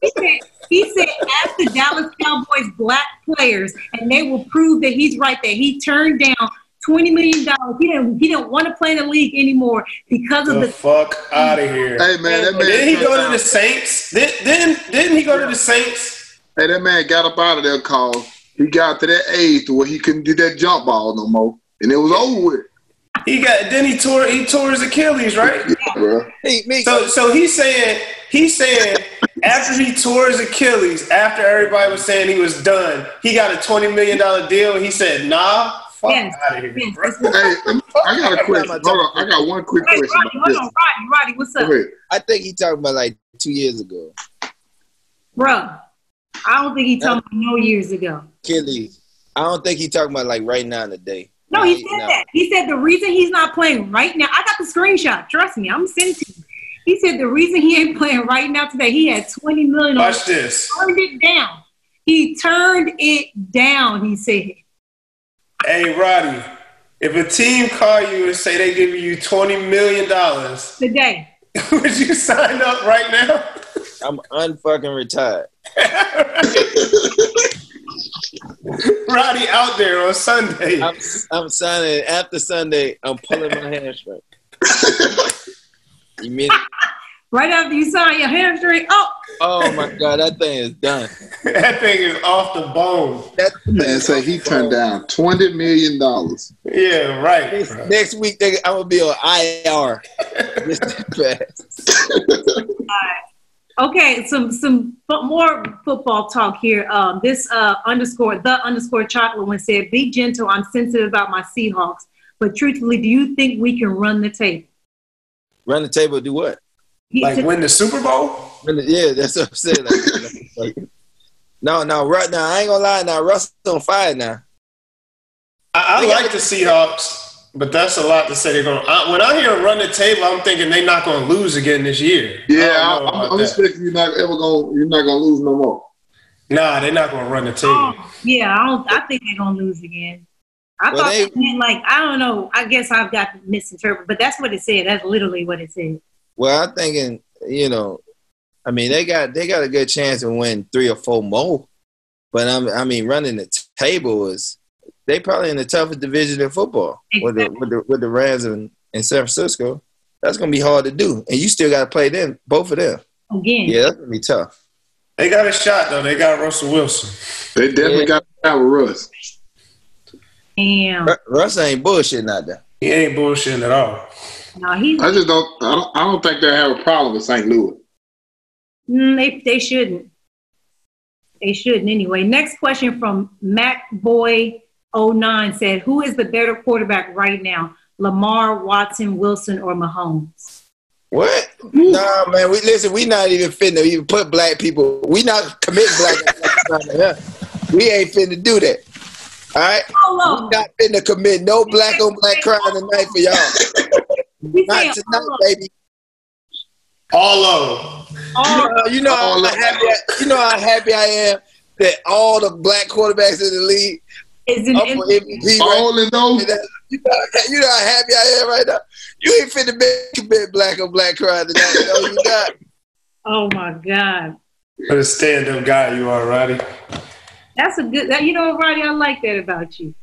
He said, he said, ask the Dallas Cowboys black players, and they will prove that he's right. That he turned down twenty million dollars. He didn't. He didn't want to play in the league anymore because of The the. fuck out of here. Hey man, that man. Didn't he go to the Saints? Did, didn't didn't he go to the Saints? Hey, that man got up out of there cause he got to that age where he couldn't do that jump ball no more. And it was over with. He got then he tore he tore his Achilles, right? Yeah, bro. me, me. So so he's saying he's saying after he tore his Achilles, after everybody was saying he was done, he got a twenty million dollar deal, and he said, "Nah, fuck Yes, out of here." yes, bro." that's what- Hey, I got a question. Hold on. I got one quick Hey, question Roddy, hold on, Roddy, Roddy, what's up, I think he talking about like two years ago. Bruh, I don't think he talking about no years ago. Achilles. I don't think he talking about like right now in the day. No, he said now. that. He said the reason he's not playing right now. I got the screenshot. Trust me, I'm sending to you. He said the reason he ain't playing right now today. He had 20 million. on Watch this. turned it down. He turned it down. He said. Hey Roddy, if a team call you and say they give you twenty million dollars, today. would you sign up right now? I'm unfucking retired. Roddy out there on Sunday. I'm, I'm signing after Sunday. I'm pulling my hamstring. you mean? Right after you sign your hamstring, oh, Oh my god, that thing is done. that thing is off the bone. That Man say he turned down twenty million dollars. Yeah, right. Next, next week, they, I'm gonna be on IR. Just that fast. okay. Some some more football talk here. Um, this uh, underscore the underscore chocolate one said, "Be gentle. I'm sensitive about my Seahawks, but truthfully, do you think we can run the table?" Run the table, do what? Like said- win the Super Bowl? Run the- yeah, that's what I'm saying. Like, like- no, no, right now I ain't gonna lie. Now Russ on fire now. I, I like the Seahawks, but that's a lot to say they're going. to When I hear run the table, I'm thinking they're not going to lose again this year. Yeah, I I, I'm I'm that. expecting you're not ever gonna you're not gonna lose no more. Nah, they're not going to run the table. Oh, yeah, I don't. I think they're gonna lose again. I Well, thought they- it meant like I don't know. I guess I've got misinterpreted, but that's what it said. That's literally what it said. Well, I'm thinking, you know, I mean, they got they got a good chance to win three or four more. But I'm, I mean, running the t- table is they probably in the toughest division in football with the with the with the Rams in, in San Francisco. That's gonna be hard to do, and you still got to play them, both of them. Again, Yeah, that's gonna be tough. They got a shot though. They got Russell Wilson. They definitely Yeah. got to have a Russ. damn. Ru- Russ ain't bullshitting out there. He ain't bullshitting at all. No, he's I just don't I don't I don't think they have a problem with St. Louis. Mm, they they shouldn't. They shouldn't anyway. Next question from Mac Boy 09 said, "Who is the better quarterback right now? Lamar, Watson, Wilson, or Mahomes?" What? Nah, man. We listen. We not even fitting to even put black people. We not commit black. Yeah. We ain't finna do that. All right? Hold We on. not finna commit no black on black crime tonight for y'all. Not tonight, all baby. All of them. all of- Uh, you know All how happy I, you know how happy I am that all the black quarterbacks in the league is in, up MVP right All in those. You know, you know how happy I am right now. You ain't finna be commit black on black crime tonight. No, you not. oh my God. What a stand-up guy you are, Roddy. That's a good that you know, Roddy, I like that about you.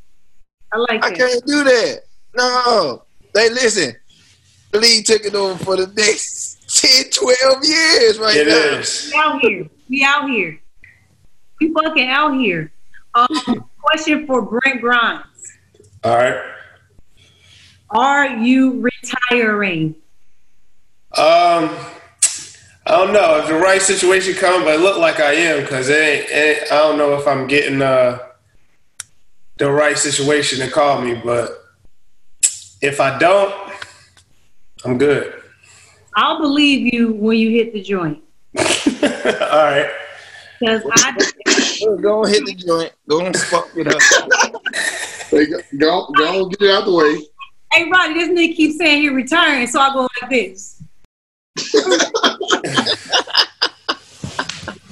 I like I can't do that. No. They listen. The league took it over for the next 10, 12 years right It now. is. We out here. We out here. We fucking out here. Um, question for Brent Grimes. All right. Are you retiring? Um, I don't know if the right situation comes, but it look like I am because it ain't, it I don't know if I'm getting uh the right situation to call me. But if I don't, I'm good. I'll believe you when you hit the joint. All right. Because I Go go and hit the joint. Go and fuck it up. They go, go, go get it out the way. hey Roddy, this nigga keeps saying he retiring, so I go like this.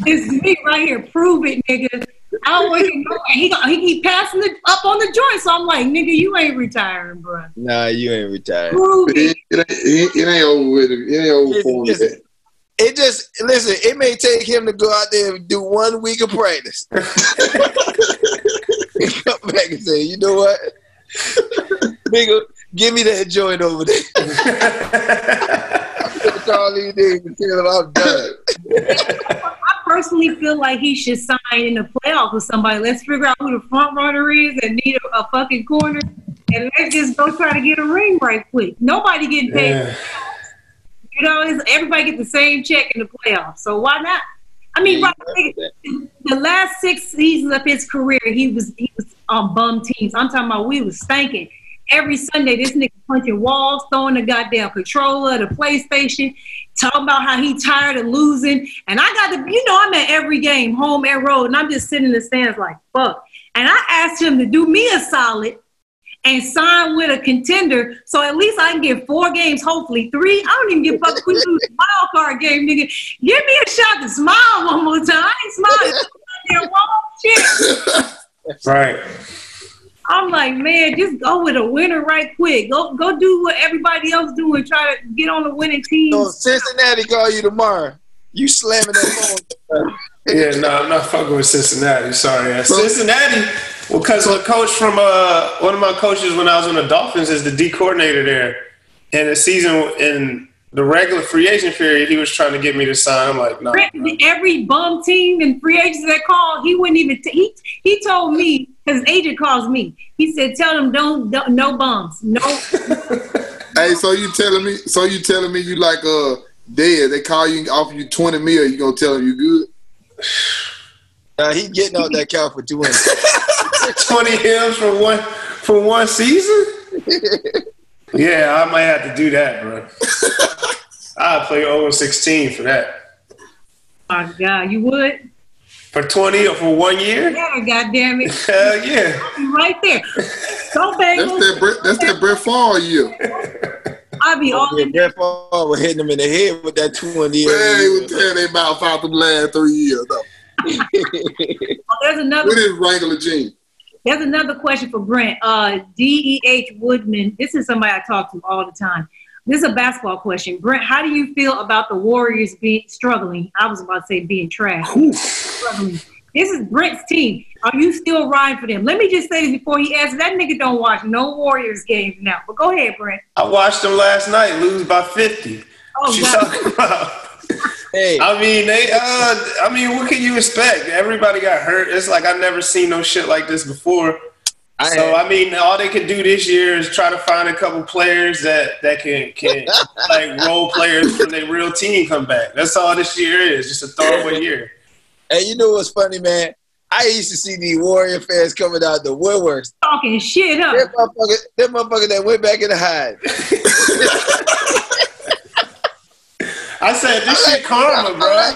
it's me right here. Prove it, nigga. I don't even know. And he, he keep passing it up on the joint, so I'm like, nigga, you ain't retiring, bro. Nah, you ain't retired. Prove It, it. ain't- it, ain't- it ain't over with. It ain't over for him. Listen, yet. It just listen. It may take him to go out there and do one week of practice. and come back and say, you know what, nigga, give me that joint over there. I'm gonna call these niggas and tell them I'm done. I personally feel like he should sign in the playoffs with somebody. Let's figure out who the front runner is and need a, a fucking corner, and let's just go try to get a ring right quick. Nobody getting paid. Yeah. You know, it's, everybody get the same check in the playoffs. So why not? I mean, right, the last six seasons of his career, he was he was on bum teams. I'm talking about we was stinking. Every Sunday, this nigga punching walls, throwing the goddamn controller, the PlayStation, talking about how he tired of losing. And I got to, you know, I'm at every game, home and road, and I'm just sitting in the stands like, fuck. And I asked him to do me a solid and sign with a contender, so at least I can get four games, hopefully three. I don't even give a fuck if we lose the wild card game, nigga. Give me a shot to smile one more time. I ain't smiling. Shit. Right. I'm like, man, just go with a winner right quick. Go go do what everybody else do and try to get on the winning team. So Cincinnati call you tomorrow. You slamming that phone. Yeah, no, I'm not fucking with Cincinnati. Sorry, Cincinnati. Well, because the coach from uh, one of my coaches when I was on the Dolphins is the D coordinator there. And the season in the regular free agent period, he was trying to get me to sign. I'm like, no. Every bum team and free agents that called, he wouldn't even. T- he he told me because agent calls me. He said, "Tell them don't, don't no bums, no." Hey, so you telling me? So you telling me you like uh dead? They call you, offer you twenty mil. You gonna tell them you good? Now he getting out that count for two hundred. 20 hymns for one for one season? yeah, I might have to do that, bro. I'd play over 16 for that. Oh, my God, you would? For 20 or for one year? Yeah, goddamn it, Hell yeah. Right there. Go That's Bengals. that. Brett, that's that Brett Favre year. I'll be all in. Brett Favre was hitting them in the head with that twenty. Man, he was tearing their mouth out the last three years though. There's another. What is Wrangler jeans. There's another question for Brent. Uh, D.E.H. Woodman. This is somebody I talk to all the time. This is a basketball question. Brent, how do you feel about the Warriors being struggling? I was about to say being trash. Struggling. This is Brent's team. Are you still riding for them? Let me just say this before he asks. That nigga don't watch no Warriors games now. But go ahead, Brent. I watched them last night lose by 50. Oh, what you God. talking about? Hey, I mean, they. Uh, I mean, what can you expect? Everybody got hurt. It's like I've never seen no shit like this before. I So had, I mean, all they can do this year is try to find a couple players that that can can like role players from their real team come back. That's all this year is, just a throwaway year. and you know what's funny, man? I used to see these Warrior fans coming out the woodworks. Talking shit up. That motherfucker, them motherfuckers that went back in the hide. I said this shit I'm karma, like, bro.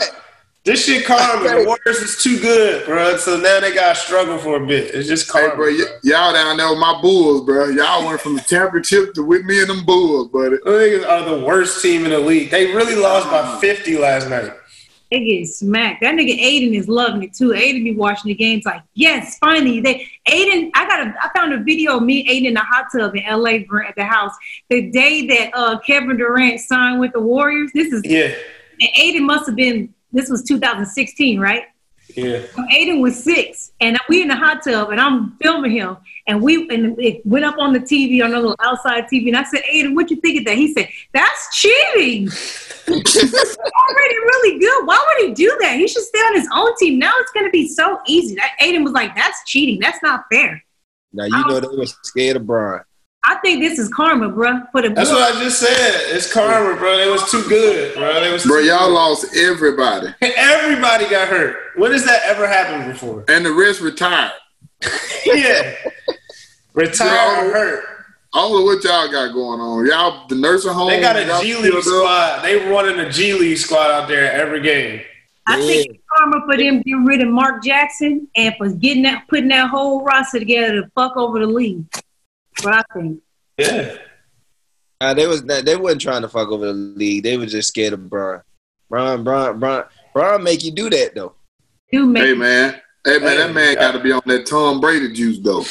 This shit karma. The Warriors is too good, bro. So now they got to struggle for a bit. It's just karma. Hey, karma. bro, y- y'all down there with my Bulls, bro. Y'all went from the championship to with me and them Bulls, buddy. Them niggas are the worst team in the league. They really lost by 50 last night. They get smacked. That nigga Aiden is loving it too. Aiden be watching the games like, yes, finally. They Aiden, I got a I found a video of me Aiden in a hot tub in LA at the house. The day that uh Kevin Durant signed with the Warriors. This is Yeah, and Aiden must have been this was 2016, right? Yeah. So Aiden was six, and we in the hot tub, and I'm filming him, and we and it went up on the TV on a little outside TV, and I said, Aiden, what you think of that? He said, that's cheating. Already really good. Why would he do that? He should stay on his own team. Now it's going to be so easy. That Aiden was like, that's cheating. That's not fair. Now you know they were scared of Bron. I think this is karma, bruh. For the That's what I just said. It's karma, bro. It was too good, bro. They was Bro, y'all good. lost everybody. Everybody got hurt. When has that ever happened before? And the rest retired. yeah. Retire or hurt. All of what y'all got going on. Y'all, the nursing home. They got a y'all League up. squad. They running a G League squad out there every game. I think it's karma for them getting rid of Mark Jackson and for getting that putting that whole roster together to fuck over the league. What I think. Yeah. Nah, they was they wasn't trying to fuck over the league. They were just scared of Bron. Bron, Bron, Bron, Brian make you do that though. Do make Hey, man. Hey, man, that man got to be on that Tom Brady juice, though.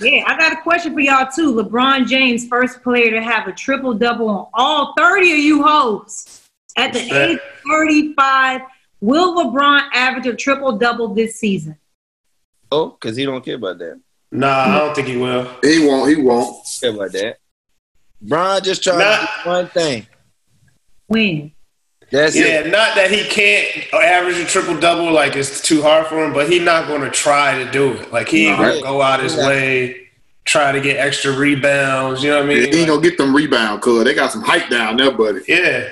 Yeah, I got a question for y'all too. LeBron James, first player to have a triple double on all 30 of you hoes. At the age of 35, will LeBron average a triple double this season? Oh, because he don't care about that. Nah, I don't think he will. He won't. He won't. Care about that. Bron just trying Nah. to do one thing. When? That's Yeah, it. not that he can't average a triple double, like it's too hard for him, but he's not going to try to do it. Like he ain't going to go out his Yeah. way, try to get extra rebounds. You know what I He mean? ain't gonna get them rebound, cuz they got some height down there, buddy. yeah.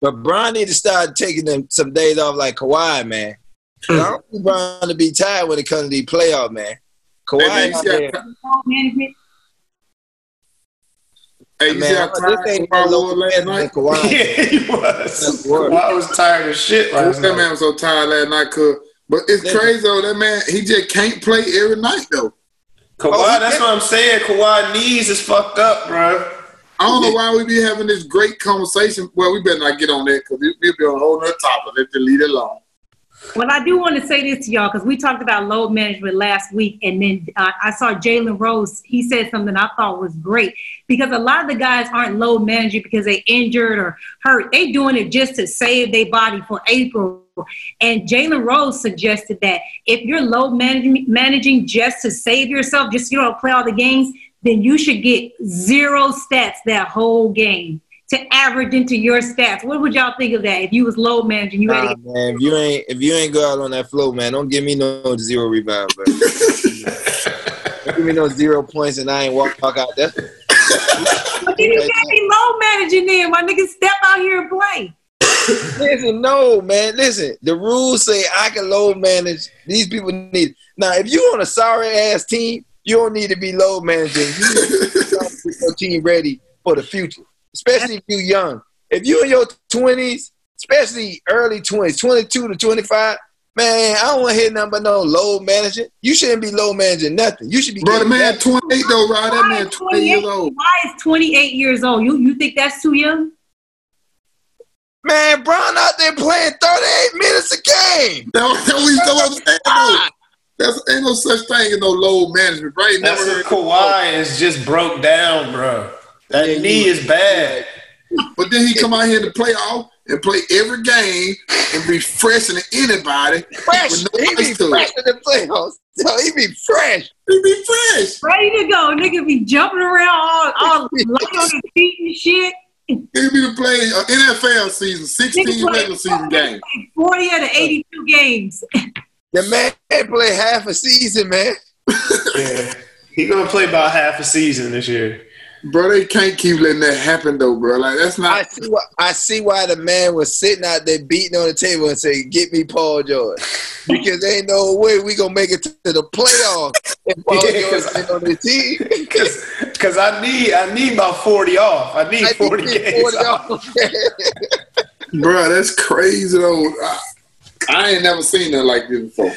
But Bron need to start taking them some days off like Kawhi, man. I don't hmm. want Bron to be tired when it comes to the playoff, man. Kawhi Hey, man, you out see how- management? hey, you see Man, how this tired ain't Kawhi no was last night? Kawhi. Yeah, he was. Kawhi was tired of shit last That man was so tired last night, cuz. But it's Listen. crazy though. That man, he just can't play every night though. Kawhi, Oh, that's can't- what I'm saying. Kawhi knees is fucked up, bro. I don't know why we be having this great conversation. Well, we better not get on that because we'll be on a whole nother topic. Let's just leave it alone. Well, I do want to say this to y'all because we talked about load management last week, and then uh, I saw Jalen Rose. He said something I thought was great because a lot of the guys aren't load managing because they injured or hurt. They doing it just to save their body for April. And Jalen Rose suggested that if you're load managing, managing just to save yourself, just you don't play all the games, then you should get zero stats that whole game to average into your stats. What would y'all think of that if you was load managing? You had to man, if you ain't if you ain't go out on that flow, man, don't give me no zero rebound, bro. don't give me no zero points and I ain't walk, walk out. That's But then you can't be low managing then. My niggas step out here and play. listen, no, man. Listen, the rules say I can load manage. These people need now. If you on a sorry ass team, you don't need to be load managing. You need to get your team ready for the future, especially if you're young. If you're in your twenties, especially early twenties, twenty two to twenty five. Man, I don't want to hear nothing but no load managing. You shouldn't be load managing nothing. You should be Bro, the man better. 28 though, Rod. That man is 28 years old. Why is 28 years old? You you think that's too young? Man, Bron out there playing 38 minutes a game. That, that we still understand though. That's ain't no such thing as no load management, right? That's Never heard Kawhi is just broke down, bro. That Yeah, knee is bad. But then he come out here to play off and play every game and be fresh than anybody. Fresh. No He be to fresh in the playoffs. So he be fresh. He be fresh. Ready to go. Nigga be jumping around all, all light on his feet and shit. He be to play an NFL season, 16 play- regular season games. 40 out of 82 games. The man play half a season, man. Yeah. He gonna play about half a season this year. Bro, they can't keep letting that happen though, bro. Like that's not. I not. see why I see why the man was sitting out there beating on the table and saying, "Get me Paul George," because there ain't no way we gonna make it to the playoffs if Paul Yeah, George 'cause- ain't on the team. Cause, Cause I need I need about forty off. I need I forty think games. 40 off. off. Bro, that's crazy though. I, I ain't never seen nothing like this before.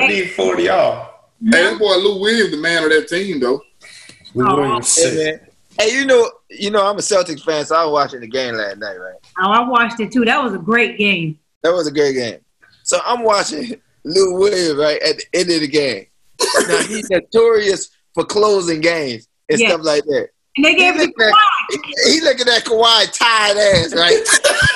I need 40 all. Hey, that boy Lou Williams, the man of that team, though. We Oh. Williams Hey, sick. man. Hey, you know, you know, I'm a Celtics fan, so I was watching the game last night, right? Oh, I watched it too. That was a great game. That was a great game. So I'm watching Lou Williams right at the end of the game. Now he's notorious for closing games and Yeah. stuff like that. And they gave He it at, Kawhi. he looking at Kawhi tired ass, right?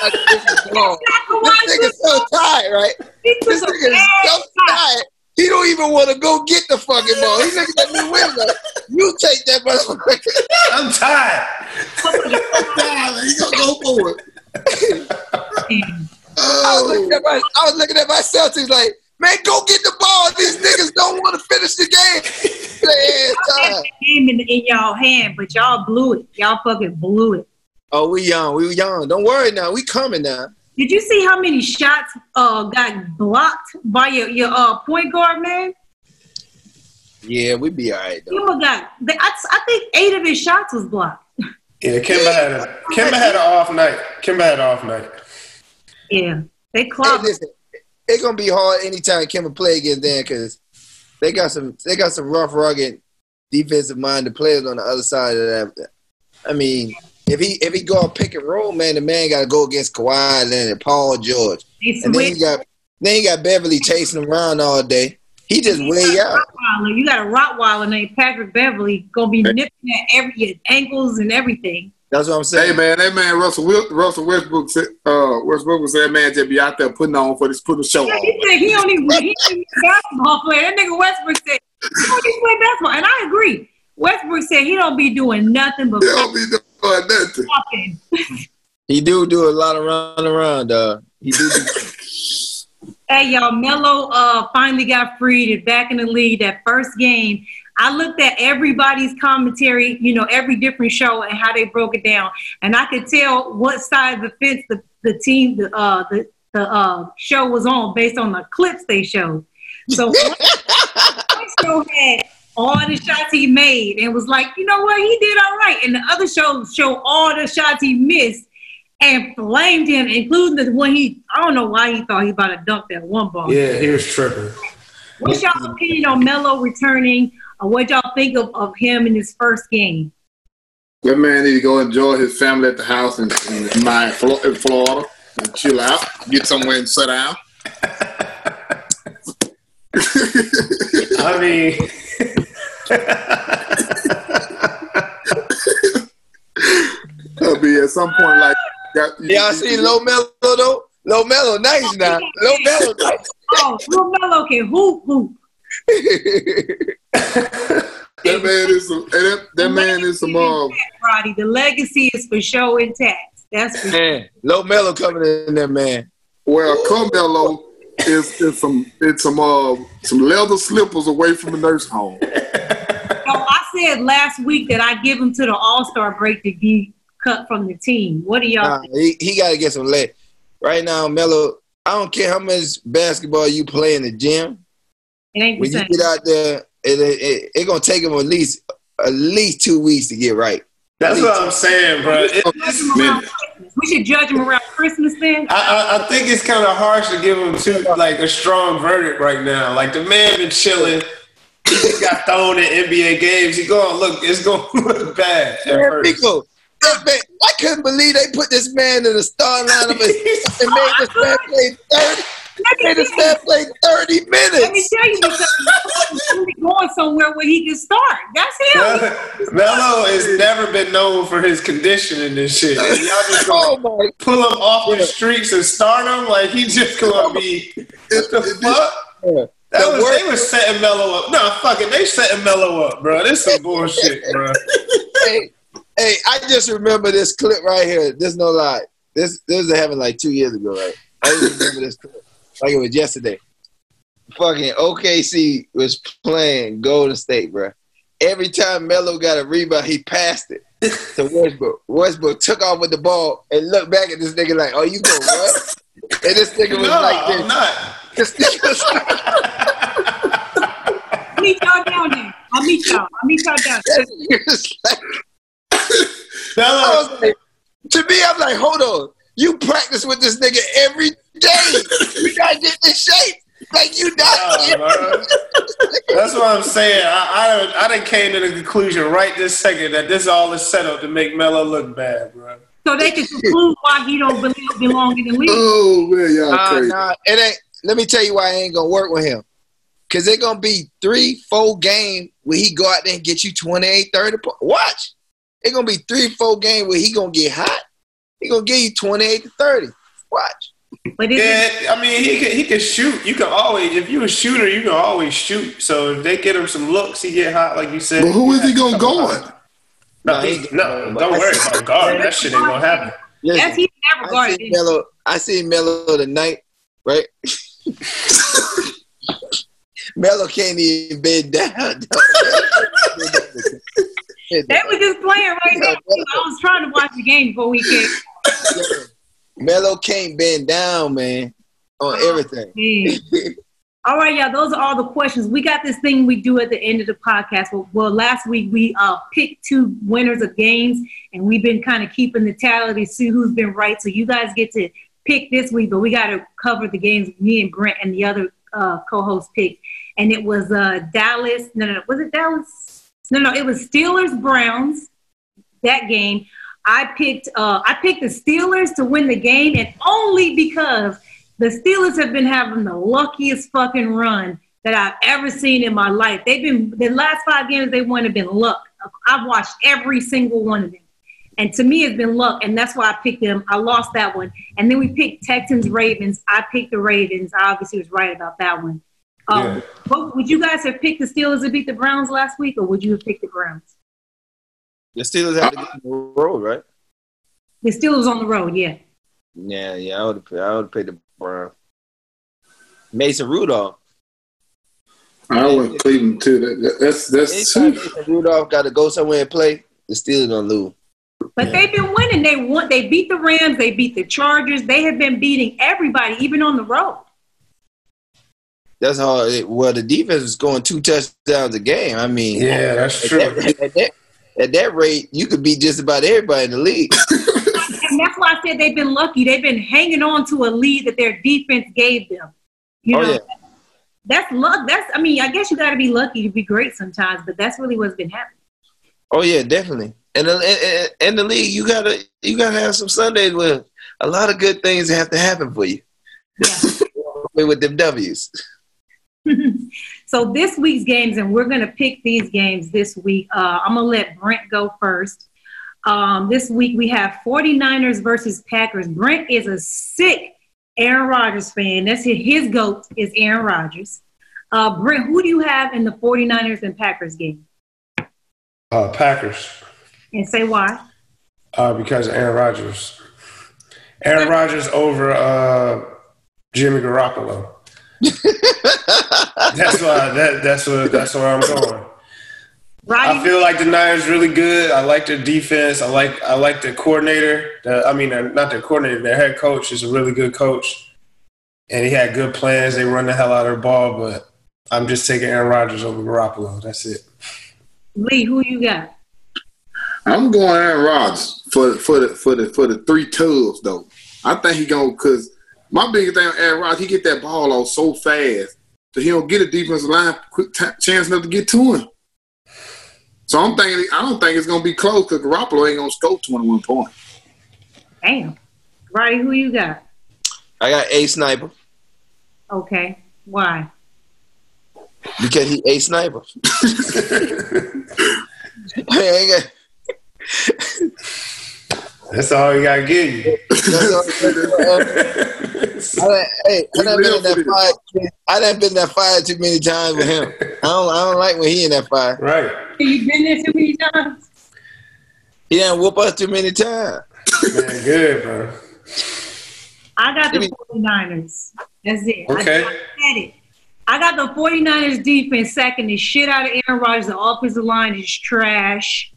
Like, this is wrong. This nigga's so tired, right? This a nigga is so shot. tired. He don't even want to go get the fucking ball. He's looking at Lou Williams like, you take that motherfucker. I'm tired. Yeah, he gonna go for it. Oh. I was looking Oh, at my, I was looking at my Celtics like, man, go get the ball. These niggas don't want to finish the game. Their ass tired. game in, in y'all hand, but y'all blew it. Y'all fucking blew it. Oh, we young. We young. Don't worry now. We coming now. Did you see how many shots uh got blocked by your your uh point guard man? Yeah, we'd be all right though. Kemba got. I, I think eight of his shots was blocked. Yeah, Kemba had a Kemba had an off night. Kemba had an off night. Yeah, they Hey, clocked. listen, it's gonna be hard anytime Kemba play against them because they got some they got some rough, rugged, defensive minded players on the other side of that. I mean, if he if he go on pick and roll, man, the man got to go against Kawhi Leonard, Paul George, They and then switched. he got then he got Beverley chasing him around all day. He just way out. Rottweiler. You got a Rottweiler named Patrick Beverley gonna be nipping at every your ankles and everything. That's what I'm saying. Hey man, that man Russell Russell Westbrook said uh Westbrook said that man just be out there putting on for this put a show Yeah, on. he said he don't he ain't even a basketball player. That nigga Westbrook said he don't play basketball, and I agree. Westbrook said he don't be doing nothing but He don't be doing nothing. He do do a lot of run around, dog. He do. do Hey y'all, Melo uh finally got freed and back in the league. That first game, I looked at everybody's commentary, you know, every different show and how they broke it down, and I could tell what side of the fence the, the team, the uh the the uh show was on based on the clips they showed. So one one show had all the shots he made and was like, you know what, he did all right, and the other shows show all the shots he missed. And blamed him, including the one he, I don't know why he thought he about to dunk that one ball. Yeah, he was tripping. What's y'all opinion on Melo returning? Or what y'all think of, of him in his first game? That man need to go enjoy his family at the house in, in, my, in Florida and chill out, get somewhere and sit down. I mean, I'll be at some point like got, Y'all see LaMelo though? LaMelo nice now. LaMelo nice. Oh, Lil Melo can hoop hoop. That man is some. hey, That, that man is some. Uh, Roddy, the legacy is for show intact. That's for sure. man, LaMelo coming in there, man. well, Carmelo is, is some. It's some. Uh, some leather slippers away from the nurse home. So I said last week that I give him to the All Star break to be cut from the team. What do y'all Nah, think? he he got to get some leg. Right now, Melo. I don't care how much basketball you play in the gym. It ain't the When you get out there, it it, it, it gonna take him at least at least two weeks to get right. that's what I'm saying, bro. It- Judge it's- him around Christmas. We should judge him around Christmas then. I, I, I think it's kind of harsh to give him too like a strong verdict right now. Like the man been chilling. He just got thrown in NBA games. He going look. It's going to look bad. At Man, first. Pico, man, I couldn't believe they put this man in the starting lineup and, and made this man play thirty. Made this man play thirty Let me tell you because he's going somewhere where he can start. That's him. Melo has never been known for his conditioning and shit. Y'all just Oh gonna my! pull him off the streets and start him like he just gonna be. What the fuck? God. That The was, worst- they was setting Melo up. No, fuck it. They setting Melo up, bro. This some bullshit, bro. hey, hey, I just remember this clip right here. This no lie. This this was happened like two years ago, right? I just remember this clip like it was yesterday. Fucking OKC was playing Golden State, bro. Every time Melo got a rebound, he passed it to Westbrook. Westbrook took off with the ball and looked back at this nigga like, "Oh, you go what?" And this nigga was No, like I'm this. not. This nigga was I'll meet y'all down there. I'll meet y'all. I'll meet y'all down there. this nigga was like Melo, was like, to me, I'm like, hold on. You practice with this nigga every day. you gotta get in shape. Like you not. Nah. That's what I'm saying. I I, I done came to the conclusion right this second that this all is set up to make Melo look bad, bro. So they can conclude why he don't believe belong in the league. Oh man, y'all Nah, crazy. nah, it ain't. Let me tell you why I ain't gonna work with him. Cause it gonna be three, four game where he go out there and get you 28, 30 points. Watch. It gonna be three, four game where he gonna get hot. He gonna give you 28 to 30. Watch. But it's Yeah, I mean he can he can shoot. You can always if you a shooter, you can always shoot. So if they get him some looks, he get hot like you said. But who is he gonna guard? No, he- he, no, don't worry about guard. That shit ain't gonna happen. Listen, that's he's never I guarded. seen Melo. I seen Melo tonight, right? Melo can't even bend down. They were just playing right now. I was trying to watch the game before we came. Melo can't bend down, man, on everything. Man. All right, y'all. Those are all the questions. We got this thing we do at the end of the podcast. Well, well last week we uh, picked two winners of games, and we've been kind of keeping the tally to see who's been right. So you guys get to pick this week, but we got to cover the games me and Brent and the other uh, co-host picked. And it was uh, Dallas. No, no, no. Was it Dallas? No, no. It was Steelers Browns. That game. I picked. Uh, I picked the Steelers to win the game, and only because the Steelers have been having the luckiest fucking run that I've ever seen in my life. They've been the last five games they won have been luck. I've watched every single one of them. And to me, it's been luck, and that's why I picked them. I lost that one, and then we picked Texans Ravens. I picked the Ravens. I obviously was right about that one. Um, Yeah. but would you guys have picked the Steelers to beat the Browns last week, or would you have picked the Browns? The Steelers have to get on the road, right? The Steelers on the road, yeah. Yeah, yeah. I would have. I would have picked the Browns. Mason Rudolph. I went Cleveland too. That, that- that's that's Anytime Mason Rudolph got to go somewhere and play, the Steelers gonna lose. But Yeah. they've been winning. They won. They beat the Rams. They beat the Chargers. They have been beating everybody, even on the road. That's how. It, well, the defense was going two touchdowns a game. I mean, Yeah, that's at true. that, at, that, at that rate, you could beat just about everybody in the league. And that's why I said they've been lucky. They've been hanging on to a lead that their defense gave them. You Oh, know, yeah. that's luck. That's. I mean, I guess you got to be lucky to be great sometimes, but that's really what's been happening. Oh yeah, definitely. And in, in, in the league, you gotta you gotta have some Sundays where a lot of good things have to happen for you. Yeah. with them W's. so this week's games, and we're going to pick these games this week. Uh, I'm going to let Brent go first. Um, this week we have 49ers versus Packers. Brent is a sick Aaron Rodgers fan. That's his, his goat is Aaron Rodgers. Uh, Brent, who do you have in the 49ers and Packers game? Uh, Packers. And say why. Uh, because of Aaron Rodgers. Aaron Rodgers over uh, Jimmy Garoppolo. That's why. That, that's what. That's where I'm going. Roddy, I feel like the Niners really good. I like their defense. I like. I like the coordinator. The, I mean, not their coordinator. Their head coach is a really good coach, and he had good plans. They run the hell out of the ball, but I'm just taking Aaron Rodgers over Garoppolo. That's it. Lee, who you got? I'm going Aaron Rodgers for for the for the for the three tubs though. I think he going because my biggest thing on Aaron Rodgers, he get that ball off so fast that he don't get a defensive line quick t- chance enough to get to him. So I'm thinking I don't think it's gonna be close because Garoppolo ain't gonna score 21 points. Damn. Roddy, who you got? I got a sniper Okay. Why? because he a sniper. I ain't got- That's all you gotta give you. that's all- that's all- I done, hey, I done been in that fire. I done been in that fire too many times with him. I don't, I don't like when he in that fire. right. You've been there too many times. He done whoop us too many times. Man, good, bro. I got the Give 49ers. That's it. I Okay. just said it. I got the 49ers defense sacking the shit out of Aaron Rodgers. The offensive line is trash.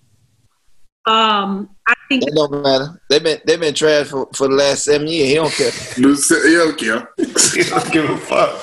Um, I think That don't matter. They've been they've been trash for, for the last seven years. He don't care. He don't care. You don't give a fuck.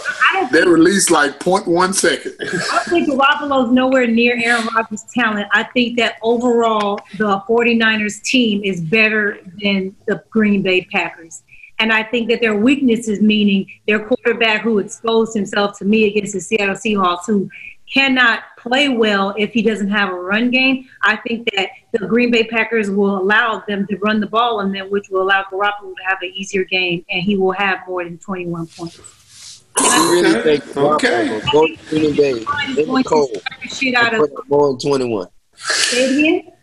They think, released like 0.1 second. I don't think Garoppolo's nowhere near Aaron Rodgers' talent. I think that overall the 49ers team is better than the Green Bay Packers. And I think that their weaknesses, meaning their quarterback who exposed himself to me against the Seattle Seahawks, who cannot play well if he doesn't have a run game. I think that the Green Bay Packers will allow them to run the ball on them, which will allow Garoppolo to have an easier game, and he will have more than 21 points. You really think Okay. Garoppolo go to Green Bay in the cold Shit out and of put more than 21? Say?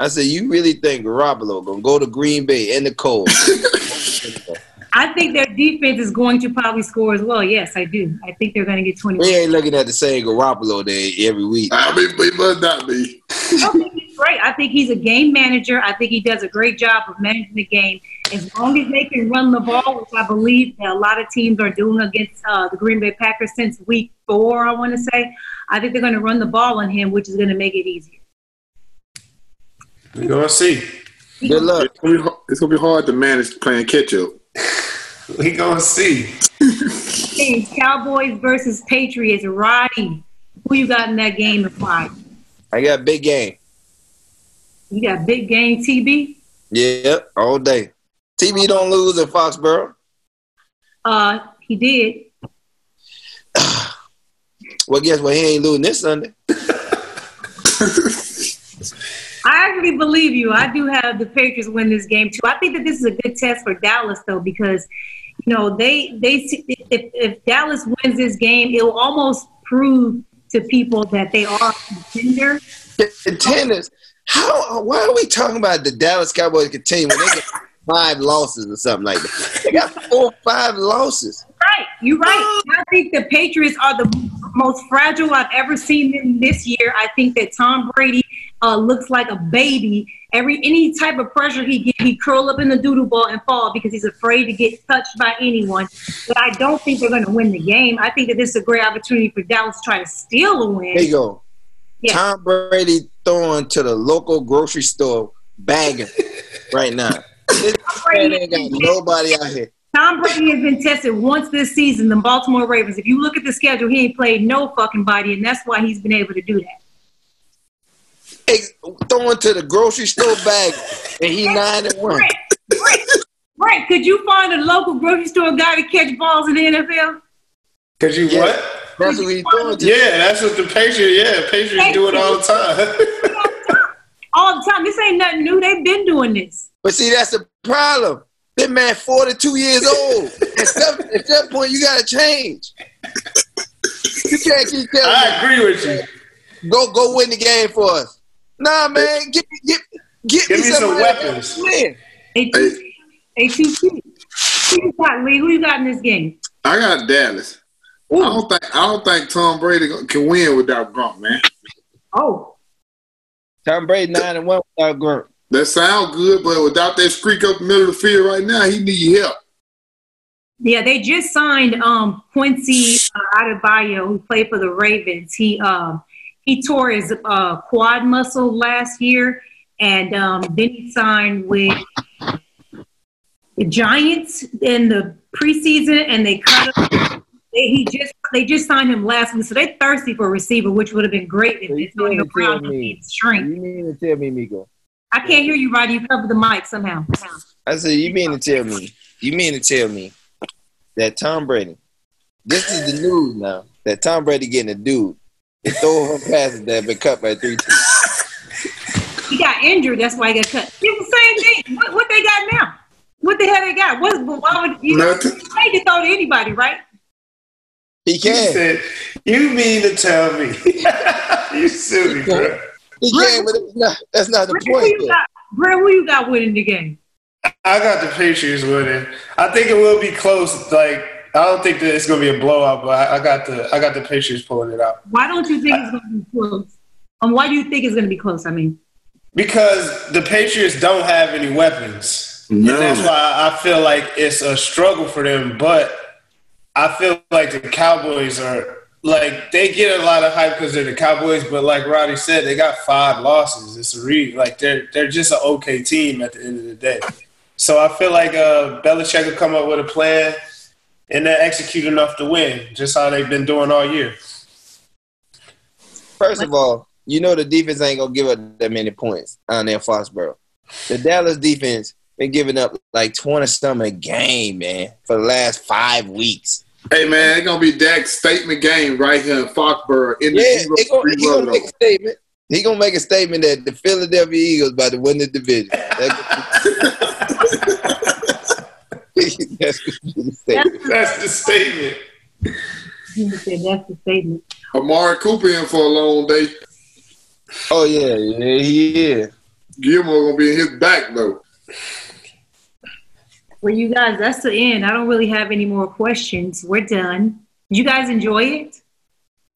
I said, you really think Garoppolo gonna go to Green Bay in the cold? I think their defense is going to probably score as well. Yes, I do. I think they're going to get 20. we ain't looking at the same Garoppolo day every week. I mean, we must not be. I think he's great. I think he's a game manager. I think he does a great job of managing the game. As long as they can run the ball, which I believe that a lot of teams are doing against uh, the Green Bay Packers since week four, I want to say, I think they're going to run the ball on him, which is going to make it easier. We're gonna see. Good luck. It's gonna, be, it's gonna be hard to manage playing catch up. We gonna see. Hey, Cowboys versus Patriots. Roddy, who you got in that game and why? I got big game. You got big game TB. Yep, all day. TB don't lose at Foxborough. Uh, he did. Well, guess what? He ain't losing this Sunday. I actually believe you. I do have the Patriots win this game too. I think that this is a good test for Dallas though, because you know they they if, if Dallas wins this game, it will almost prove to people that they are contender. Contenders. How? Why are we talking about the Dallas Cowboys contender when they get five losses or something like that? They got four, five losses. Right, you're right. I think the Patriots are the most fragile I've ever seen them this year. I think that Tom Brady uh, looks like a baby. Every any type of pressure he get, he curl up in the doodle ball and fall because he's afraid to get touched by anyone. But I don't think they're going to win the game. I think that this is a great opportunity for Dallas to try to steal a win. There you go. Yeah. Tom Brady throwing to the local grocery store bagging right now. This man ain't got nobody out here. Tom Brady has been tested once this season. The Baltimore Ravens. If you look at the schedule, he ain't played no fucking body, and that's why he's been able to do that. Ex- Throwing to the grocery store bag, and he nine and one. Right, right, right. Could you find a local grocery store guy to catch balls in the NFL? Cause you Yeah. what? That's what he throwing to. Yeah, that's what the Patriots. Yeah, Patriots do it all the time. All the time. This ain't nothing new. They've been doing this. But see, that's the problem. That man, forty-two years old. At some, at some point, you gotta change. You can't keep telling I agree with you. go go win the game for us. Nah, man, get me get, get Give me some somebody else weapons. to win. They too, they too. Who you got, Lee? Who you got in this game? I got Dallas. I don't think I don't think Tom Brady can win without Gronk, man. Oh, Tom Brady nine and one without Gronk. That sound good, but without that streak up the middle of the field right now, he need help. yeah. They just signed um Quincy uh, Adeboyejo, who played for the Ravens. He um he tore his uh, quad muscle last year, and um, then he signed with the Giants in the preseason, and they cut him. They, he just they just signed him last week, so they're thirsty for a receiver, which would have been great if You Antonio can't Brown tell me. didn't shrink. You mean to tell me, Miko? I can't hear you, Roddy. You covered the mic somehow. I said, you mean to tell me? You mean to tell me that Tom Brady? This is the news now. That Tom Brady getting a dude. They throw him passes that have been cut by three times. He got injured. That's why he got cut. It's the same thing. What, what they got now? What the hell they got? What? Why would you know? Nothing. They can throw to anybody, right? He You can. said, you mean to tell me? you silly, bro. He can, but that's not, that's not the Brent, point. you though. got? Brent, who you got winning the game? I got the Patriots winning. I think it will be close. Like I don't think that it's gonna be a blowout, but I, I got the I got the Patriots pulling it out Why don't you think it's going to be close? Um, why do you think it's going to be close? I mean, because the Patriots don't have any weapons, No. and that's why I feel like it's a struggle for them. But I feel like the Cowboys are like they get a lot of hype because they're the Cowboys, but like Roddy said, they got five losses. It's a re like they're they're just an okay team at the end of the day. So I feel like uh, Belichick will come up with a plan and then execute enough to win, just how they've been doing all year. First of all, you know the defense ain't gonna give up that many points on their Foxborough. The Dallas defense been giving up like 20 something a game, man, for the last five weeks. Hey man, it's gonna be Dak's statement game right here in Foxborough in the Yeah, he gonna, he gonna make a statement. He gonna make a statement that the Philadelphia Eagles about to win the division. That- That's what he. That's the statement. Said that's the statement. Amari Cooper in for a long day. Oh yeah, yeah, he is. Gilmore gonna be in his back though. Well, you guys, that's the end. I don't really have any more questions. We're done. Did you guys enjoy it?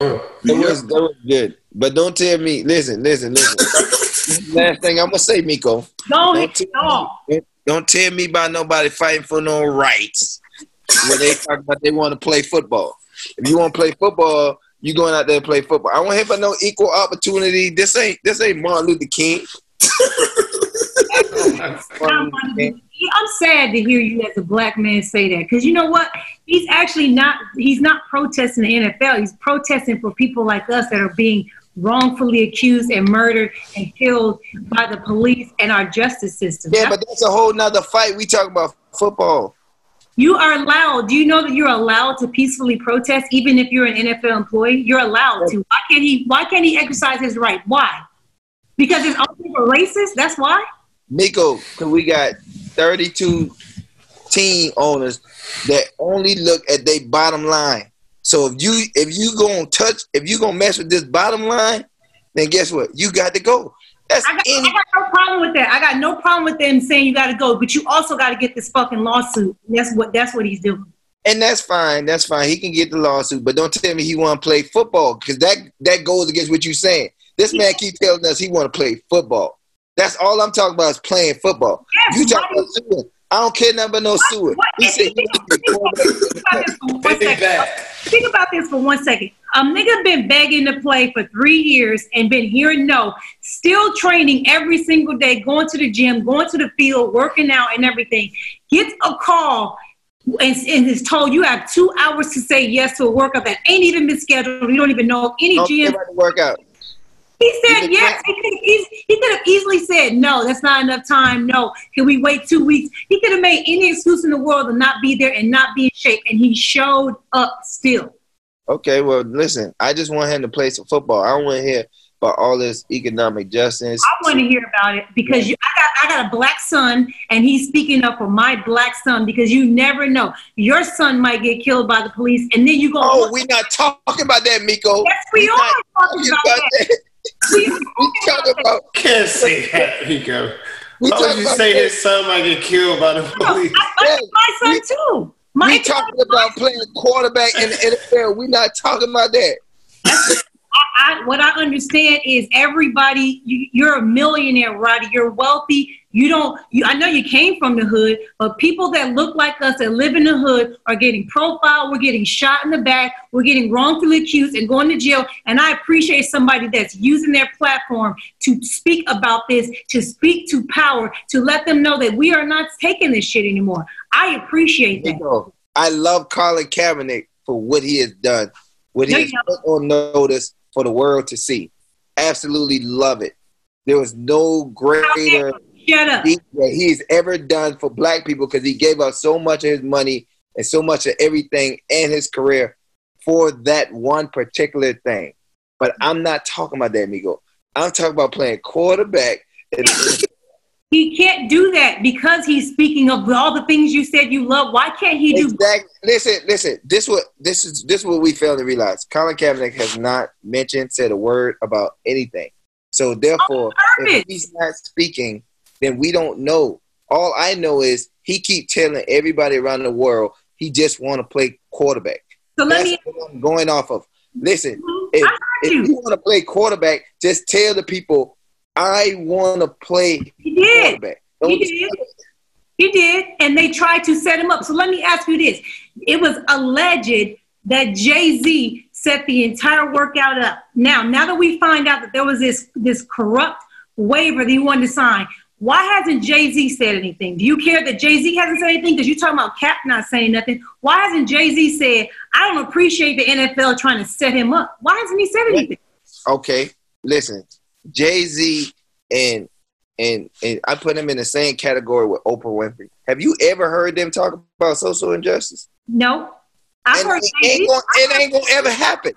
Uh, that was that was good. But don't tell me. Listen, listen, listen. Last thing I'm gonna say, Miko. Go Don't ahead. tell, No. me, don't tell me about nobody fighting for no rights when they talk about they want to play football. If you want to play football, you going out there to play football. I don't about no equal opportunity. This ain't this ain't. Martin Luther King. I'm sad to hear you as a black man say that because you know what? He's actually not. He's not protesting the NFL. He's protesting for people like us that are being wrongfully accused and murdered and killed by the police and our justice system. Yeah, but that's a whole nother fight. We talk about football. You are allowed. Do you know that you're allowed to peacefully protest, even if you're an NFL employee? You're allowed to. Why can't he? Why can't he exercise his right? Why? Because it's all people racist. That's why. Because we got 32 team owners that only look at their bottom line. So if you if you gonna touch if you gonna mess with this bottom line, then guess what? You got to go. That's I got, any I got no problem with that. I got no problem with them saying you got to go, but you also got to get this fucking lawsuit. That's what. That's what he's doing. and that's fine. That's fine. He can get the lawsuit, but don't tell me he want to play football because that that goes against what you're saying. This man keep telling us he want to play football. That's all I'm talking about is playing football. Yes, You talking about suing? I don't care nothing about no suing. What- He said think, wants to be quarterback. about this for one Big second. back. Think about this for one second. A nigga been begging to play for three years and been hearing no, still training every single day, going to the gym, going to the field, working out and everything. Gets a call and, and is told you have two hours to say yes to a workout that ain't even been scheduled. You don't even know any Don't gym workout. He said yes. He could, he could have easily said no. That's not enough time. No. Can we wait two weeks? He could have made any excuse in the world to not be there and not be in shape, and he showed up still. Okay, well, listen. I just want him to play some football. I don't want to hear about all this economic justice. I want to hear about it because you, I got I got a black son, and he's speaking up for my black son because you never know. Your son might get killed by the police, and then you go. Oh, we're not talking about that, Miko. yes, we We're are talking talking about about that. that. We are We talking about. Can't say that, Rico. We Why would you about say his son might get killed by the police? I, I, my son too. My We talking about playing quarterback in the NFL. We not talking about that. I, what I understand is everybody. You, you're a millionaire, Roddy. You're wealthy. You don't. You, I know you came from the hood, but people that look like us that live in the hood are getting profiled. We're getting shot in the back. We're getting wrongfully accused and going to jail. And I appreciate somebody that's using their platform to speak about this, to speak to power, to let them know that we are not taking this shit anymore. I appreciate that. I love Colin Kaepernick for what he has done, what he No, has put on notice for the world to see. Absolutely love it. There was no greater deed that he's ever done for black people because he gave up so much of his money and so much of everything and his career for that one particular thing. But I'm not talking about that, amigo. I'm talking about playing quarterback. And, He can't do that because he's speaking of all the things you said you love. Why can't he do exactly. Listen, listen. This what this is. This is what we failed to realize. Colin Kaepernick has not mentioned, said a word about anything. So therefore, oh, if he's not speaking, then we don't know. All I know is he keep telling everybody around the world he just want to play quarterback. So let That's me. I'm going off of. Listen, if, heard if you. you want to play quarterback, just tell the people, I want to play He did. quarterback. He did. He did, and they tried to set him up. So let me ask you this: It was alleged that Jay Z set the entire workout up. Now, now that we find out that there was this this corrupt waiver that he wanted to sign, why hasn't Jay Z said anything? Do you care that Jay Z hasn't said anything? Because you're talking about Cap not saying nothing. Why hasn't Jay Z said, "I don't appreciate the NFL trying to set him up"? Why hasn't he said anything? okay, listen, Jay Z and and and I put him in the same category with Oprah Winfrey. Have you ever heard them talk about social injustice? No, I've And heard it, ain't gonna, it ain't gonna ever happen.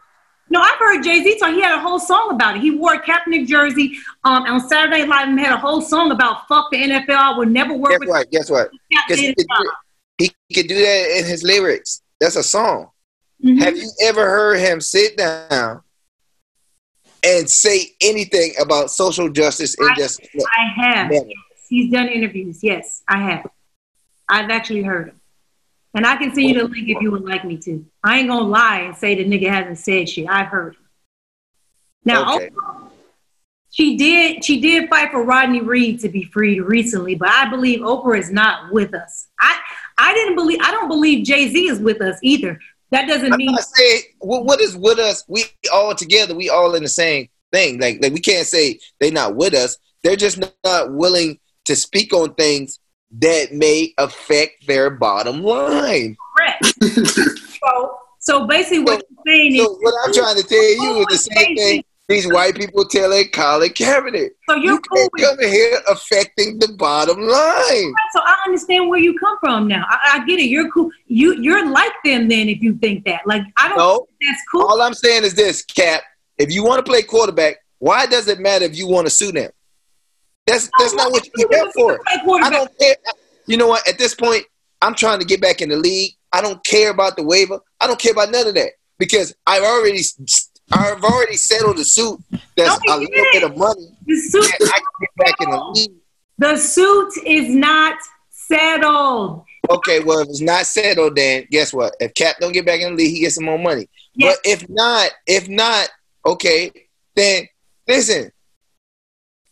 No, I've heard Jay Z talk. He had a whole song about it. He wore a Kaepernick jersey um, on Saturday Night Live and had a whole song about "fuck the NFL." I would never work Guess with what? Guess what? He could, do, he could do that in his lyrics. That's a song. Mhm. Have you ever heard him sit down and say anything about social justice and I- just I have. Never. He's done interviews. Yes, I have. I've actually heard him. And I can send you the link if you would like me to. I ain't gonna lie and say the nigga hasn't said shit. I've heard him. Now, Okay. Oprah, she did she did fight for Rodney Reed to be freed recently, but I believe Oprah is not with us. I I didn't believe I don't believe Jay Z is with us either. That doesn't I'm mean not saying what, what is with us. We all together. We all in the same thing. Like like we can't say they're not with us. They're just not willing to speak on things that may affect their bottom line. correct. so so basically what you're saying So is what I'm trying to tell you is the same thing these white people telling Colin Kaepernick. so you're You cool can't come here affecting the bottom line. So I understand where you come from now. I, I get it. You're cool. You you're like them then if you think that. Like I don't No, think that's cool. all I'm saying is this, Cap. If you want to play quarterback, why does it matter if you want to sue them? That's that's not what you're here for. I don't care. You know what? At this point, I'm trying to get back in the league. I don't care about the waiver. I don't care about none of that because I've already I've already settled the suit. That's No, a little bit of money. The suit, I can get back in the league. the suit is not settled. Okay, well, if it's not settled, then guess what? If Cap don't get back in the league, he gets some more money. Yes. But if not, if not, okay, then listen.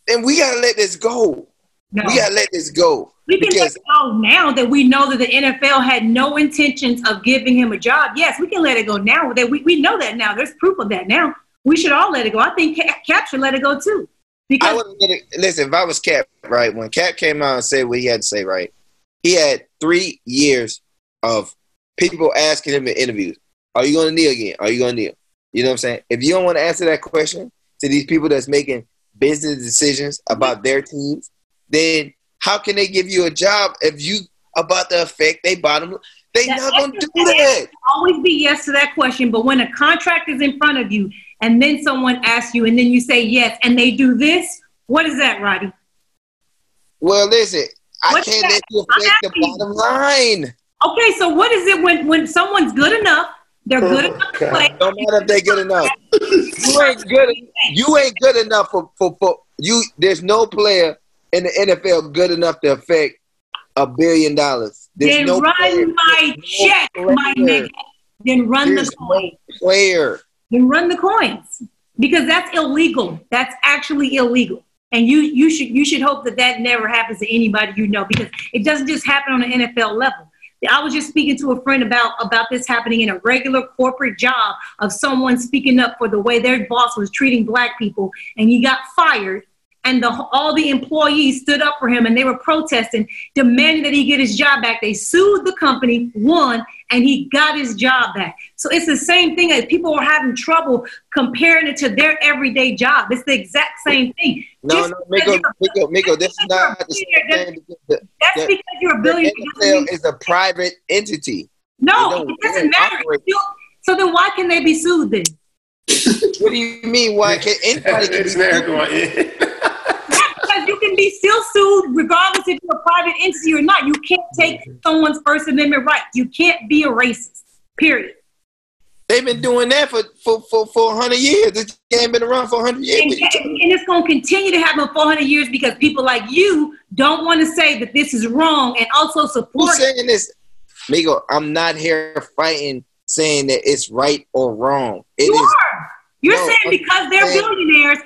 Then we gotta let this go. No. We gotta let this go. We can let it go now that we know that the NFL had no intentions of giving him a job. Yes, we can let it go now. That we, we know that now. There's proof of that now. We should all let it go. I think Cap, Cap should let it go too. I Because would let it, listen. If I was Cap, right, when Cap came out and said what he had to say, right, he had three years of people asking him in interviews, "Are you going to kneel again? Are you going to kneel?" You know what I'm saying? If you don't want to answer that question to these people that's making business decisions about their teams, then how can they give you a job if you about to affect they bottom? They That- not going to do that's- that. always be yes to that question. But when a contract is in front of you and then someone asks you and then you say yes and they do this, what is that, Roddy? Well, listen, I What's can't that? let you affect the bottom line. Okay, so what is it when, when someone's good enough, they're oh, good enough to play. No matter if they're good enough. You ain't good. You ain't good enough for, for, for you. There's no player in the NFL good enough to affect a billion dollars. There's Then no run player, my There's no check, my nigga. Then run There's the no player. Then run the coins because that's illegal. That's actually illegal. And you you should you should hope that that never happens to anybody you know because it doesn't just happen on an NFL level. I was just speaking to a friend about about this happening in a regular corporate job of someone speaking up for the way their boss was treating black people, and he got fired. And the, all the employees stood up for him, and they were protesting, demanding that he get his job back. They sued the company, won, and he got his job back. So it's the same thing as people are having trouble comparing it to their everyday job. It's the exact same thing. No, Just no, Miko, Miko, Miko, this is because you're a not the same thing. because The, That's the- because you're a billionaire. doesn't NFL is a private entity. No, it doesn't don't matter. operate. So then why can they be sued then? What do you mean? Why can anybody can be it's never going in. Yeah, because you can be still sued regardless if you're a private entity or not. You can't take someone's First Amendment right. You can't be a racist. Period. They've been doing that for for for, for 100 years. This game been around for 100 years. And, What you talking and it's going to continue to happen for 400 years because people like you don't want to say that this is wrong and also support Who's saying this? Miko, I'm not here fighting saying that it's right or wrong. It you is are. You're No, saying because they're billionaires,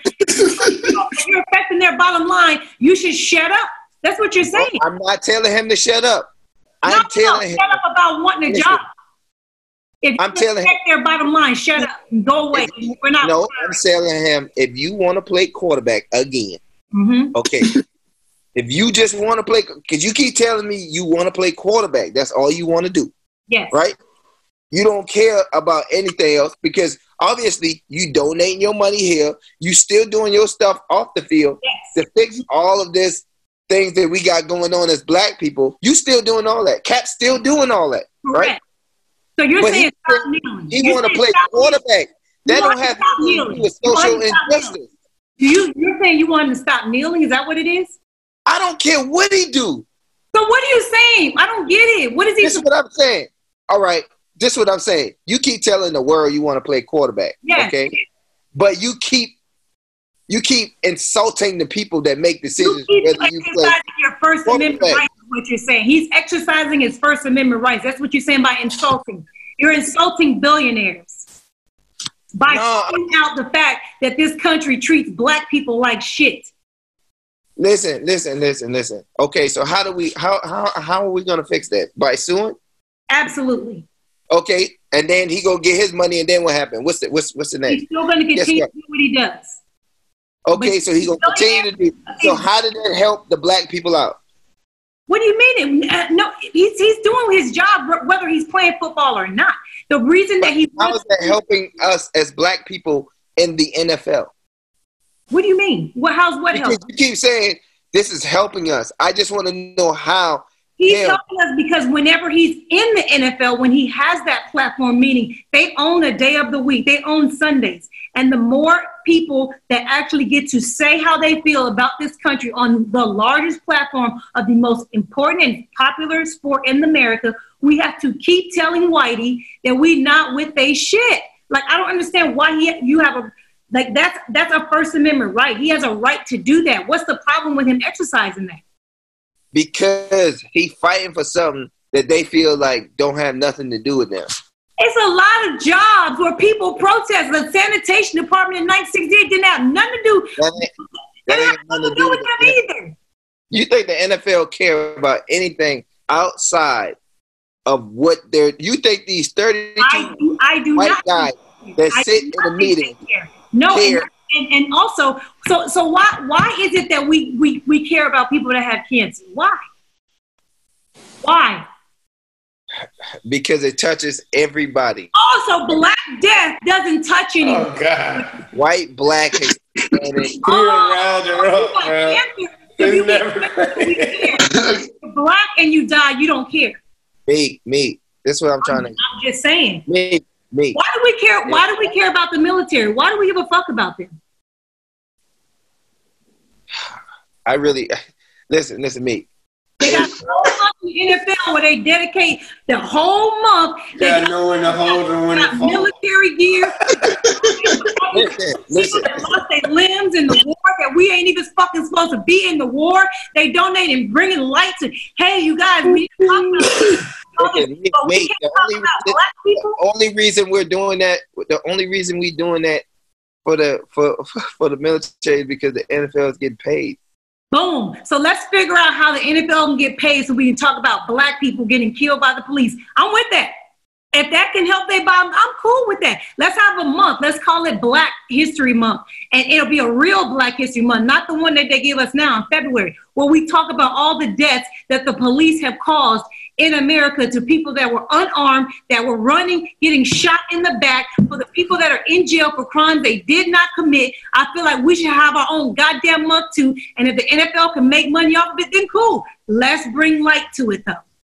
you're affecting their bottom line. You should shut up. That's what you're saying. I'm not telling him to shut up. I'm no, telling him shut up about wanting a Listen, job. If I'm telling affect their bottom line, shut up. Go away. You- We're not. no, I'm telling him if you want to play quarterback again, hmm okay. if you just want to play, because you keep telling me you want to play quarterback, that's all you want to do, Yes. right? You don't care about anything else because obviously you donating your money here. You still doing your stuff off the field Yes. to fix all of this things that we got going on as black people. You still doing all that. Cap's still doing all that. Correct. Right. So you're But saying kneeling. He want to play quarterback. That don't have to stop anything to do with social to stop kneeling. injustice. Do you you're saying you want him to stop kneeling? Is that what it is? I don't care what he do. So what are you saying? I don't get it. What is he? This is what I'm saying. All right. This is what I'm saying. You keep telling the world you want to play quarterback. Yes. Okay. But you keep you keep insulting the people that make you decisions keep whether you play. your First Amendment rights. What you're saying? He's exercising his First Amendment rights. That's what you're saying by insulting. You're insulting billionaires by No. pointing out the fact that this country treats black people like shit. Listen, listen, listen, listen. Okay, so how do we how how how are we gonna fix that? By suing? Absolutely. Okay, and then he go get his money, and then what happened? What's the what's what's the name? He's still going to continue what? to do what he does. Okay, but so he gonna continue to do. So how did that help the black people out? What do you mean? Uh, No, he's, he's doing his job whether he's playing football or not. The reason that he How is that helping us as black people in the NFL? What do you mean? What? How's what Because help? you keep saying this is helping us. I just want to know how. He's Yeah. helping us because whenever he's in the NFL, when he has that platform, meaning they own a day of the week, they own Sundays. And the more people that actually get to say how they feel about this country on the largest platform of the most important and popular sport in America, we have to keep telling Whitey that we not with they shit. Like I don't understand why he you have a like that's that's a First Amendment right. He has a right to do that. What's the problem with him exercising that? Because he fighting for something that they feel like don't have nothing to do with them. It's a lot of jobs where people protest. The sanitation department in 1968 didn't have nothing to do. That ain't, They that ain't nothing to do with them either. You think the NFL care about anything outside of what they're? You think these thirty-two I do, I do white not. guys that I sit in a meeting care. No, care? And, and also, so so why why is it that we, we we care about people that have cancer? Why? Why? because it touches everybody, Also, Black Death doesn't touch oh, anyone. Oh God. white, black, Hispanic. Oh, you're around the Oh, you got bro. cancer. If you get never- cancer, we. If you're Black and you die, you don't care. me, me. This is what I'm trying to. I'm just saying. Me, me. Why do we care? Why do we care about the military? Why do we give a fuck about them? I really listen. Listen, me. They got a whole month in the NFL where they dedicate the whole month. They Got got, no one to hold and when to got military gear. Listen, People listen. that lost their limbs in the war that we ain't even fucking supposed to be in the war. They donate and bringing lights and hey, you guys, we need to talk about this. Listen, me, But we the only, about the only reason we're doing that, the only reason we doing that for the for for the military is because the NFL is getting paid. Boom. So let's figure out how the NFL can get paid so we can talk about black people getting killed by the police. I'm with that. If that can help their bottom, I'm cool with that. Let's have a month. Let's call it Black History Month. And it'll be a real Black History Month, not the one that they give us now in February, where we talk about all the deaths that the police have caused in America to people that were unarmed, that were running, getting shot in the back, for the people that are in jail for crimes they did not commit. I feel like we should have our own goddamn month too. And if the NFL can make money off of it, then cool. Let's bring light to it though.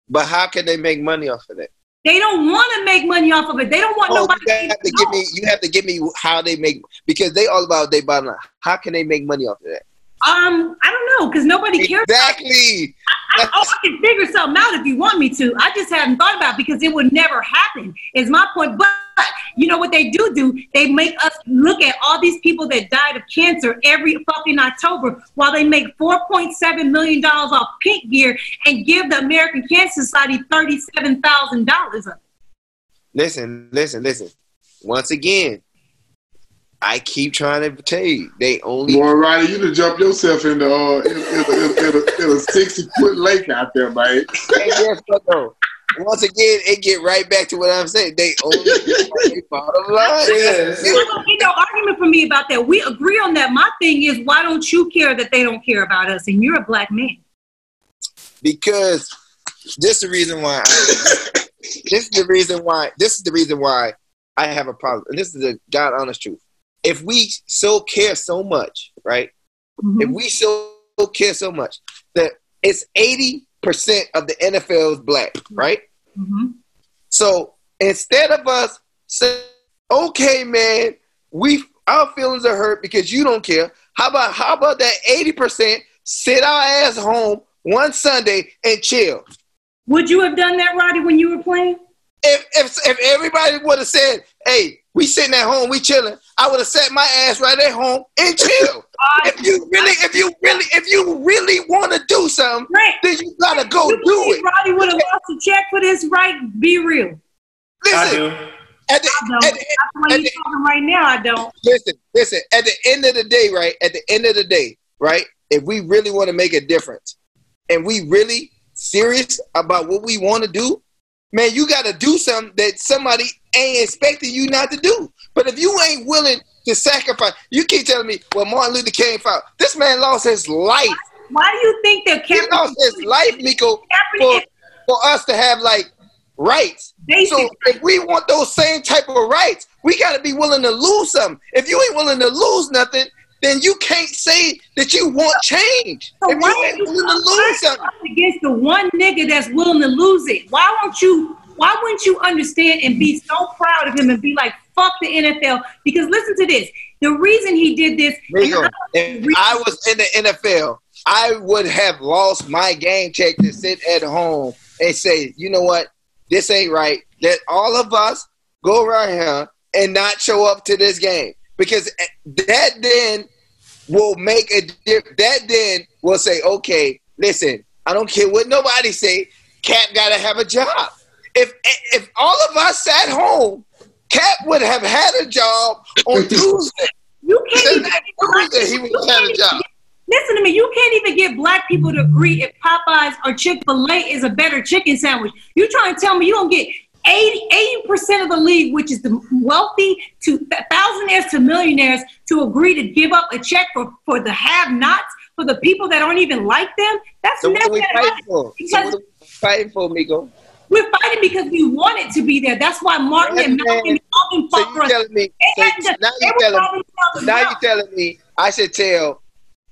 But how can they make money off of it? They don't want to make money off of it. They don't want Oh, nobody you have to give me. You have to give me how they make because they all about they bottom line. How can they make money off of that? Um, I don't know because nobody cares. Exactly. I, oh, I can figure something out if you want me to. I just haven't thought about it because it would never happen. Is my point. But you know what they do do? They make us look at all these people that died of cancer every fucking October, while they make four point seven million dollars off pink gear and give the American Cancer Society thirty seven thousand dollars of it. Listen, listen, listen. Once again, I keep trying to tell you they only. Boy, Riley, you to jump yourself in the uh, in, in, in, in, a, in a sixty foot lake out there, man. And guess? Once again, it get right back to what I'm saying. They only they bottom line. Yes. I don't get no argument for me about that. We agree on that. My thing is, why don't you care that they don't care about us? And you're a black man. because this is the reason why I, this is the reason why. This is the reason why I have a problem. And this is the God honest truth. If we so care so much, right? Mhm. If we so care so much that it's eighty percent of the NFL is black, right? Mhm. So instead of us saying, "Okay, man, we our feelings are hurt because you don't care," how about how about that eighty percent sit our ass home one Sunday and chill? Would you have done that, Roddy, when you were playing? If if if everybody would have said, "Hey, we sitting at home, we chilling," I would have sat my ass right at home and chill. if you really, if you really, if you really want to do something, Right. then you gotta go You do believe it. Roddy would have lost a check for this, right? Be real. I Listen, do. at the, I don't. at the, That's why at you the- talking right now. I don't. listen, listen. At the end of the day, right? At the end of the day, right? If we really want to make a difference, and we really serious about what we want to do, man, you got to do something that somebody ain't expecting you not to do. But if you ain't willing to sacrifice, you keep telling me, "Well, Martin Luther King fought." This man lost his life. Why do you think that He lost his life, Miko, for, for us to have like rights. basic? So if we want those same type of rights, we got to be willing to lose something. If you ain't willing to lose nothing, then you can't say that you want change. So if why you are ain't you willing to lose something, against the one nigga that's willing to lose it? Why won't you? Why wouldn't you understand and be so proud of him and be like, "Fuck the NFL"? Because listen to this: the reason he did this. Rico, if I was in the NFL, I would have lost my game check to sit at home and say, you know what, this ain't right. Let all of us go around here and not show up to this game because eh, that then will make a diff- that then will say, okay, listen, I don't care what nobody say. Cap got to have a job. If if all of us sat home, Cap would have had a job on Tuesday. You can't even. Tuesday he would have had a job. Listen to me. You can't even get black people to agree if Popeyes or Chick Fil A is a better chicken sandwich. You trying to tell me you don't get 80 percent of the league, which is the wealthy to thousandaires to millionaires, to agree to give up a check for for the have-nots for the people that aren't even like them? That's So what never we gonna fighting happen. for? So what we fighting for, Miko? we're fighting because we want it to be there. That's why Martin and Malcolm Malcolm So for us. telling me? So now you're telling themselves now you out. telling me I should tell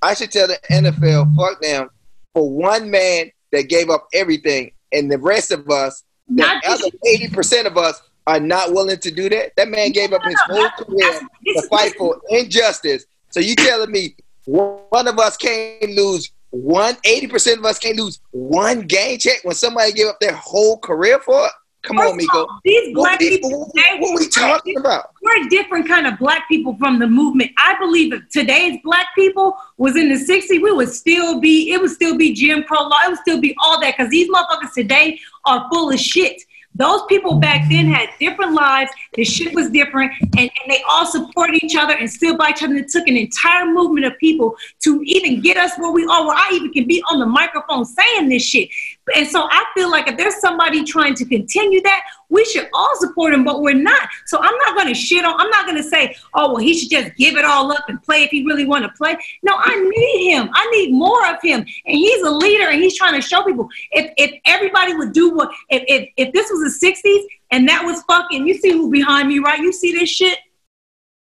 I should tell the NFL fuck them for one man that gave up everything, and the rest of us, the Not other eighty percent of us, are not willing to do that. That man gave up his whole career to fight for injustice. So you telling me one of us can't lose one, 80% of us can't lose one game check when somebody gave up their whole career for it? Come on, First of Miko. all, These What, black we- people, what, what we talking about? we're a different kind of black people from the movement. I believe if today's black people was in the 60s, we would still be, it would still be Jim Crow law. It would still be all that because these motherfuckers today are full of shit. Those people back then had different lives. The shit was different, and, and they all supported each other and stood by each other. And it took an entire movement of people to even get us where we are, where I even can be on the microphone saying this shit. And so I feel like if there's somebody trying to continue that, we should all support him, but we're not. So I'm not going to shit on. I'm not going to say, oh well, he should just give it all up and play if he really want to play. No, I need him. I need more of him, and he's a leader, and he's trying to show people. If if everybody would do what, if if, if this was the '60s and that was fucking, you see who behind me, right? You see this shit.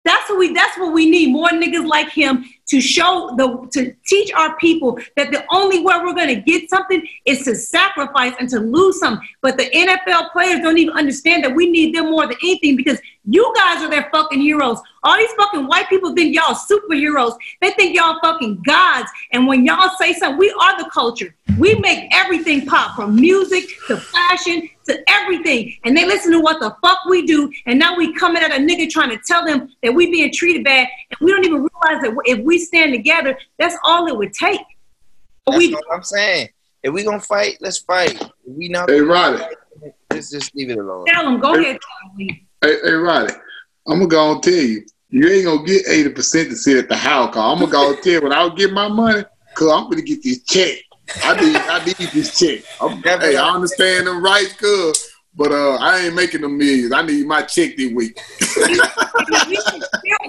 That's what we. That's what we need. More niggas like him to show the to teach our people that the only way we're to get something is to sacrifice and to lose some. But the NFL players don't even understand that we need them more than anything because you guys are their fucking heroes. All these fucking white people think y'all superheroes. They think y'all fucking gods. And when y'all say something, we are the culture. We make everything pop from music to fashion to everything. And they listen to what the fuck we do. And now we coming at a nigga trying to tell them that we being treated bad. And we don't even realize that if we stand together, that's all it would take. That's we what I'm saying. If we gonna fight, let's fight. If we not, Hey, Roddy. let's just leave it alone. tell them, go ahead. Hey, hey, Roddy, I'm gonna go and tell you, you ain't gonna get eighty percent to sit at the house. Cause I'm gonna go and tell you when I get my money, cause I'm gonna get this check. I need, I need this check. I'm, hey, I understand them rights, cuz, but uh, I ain't making them millions. I need my check this week.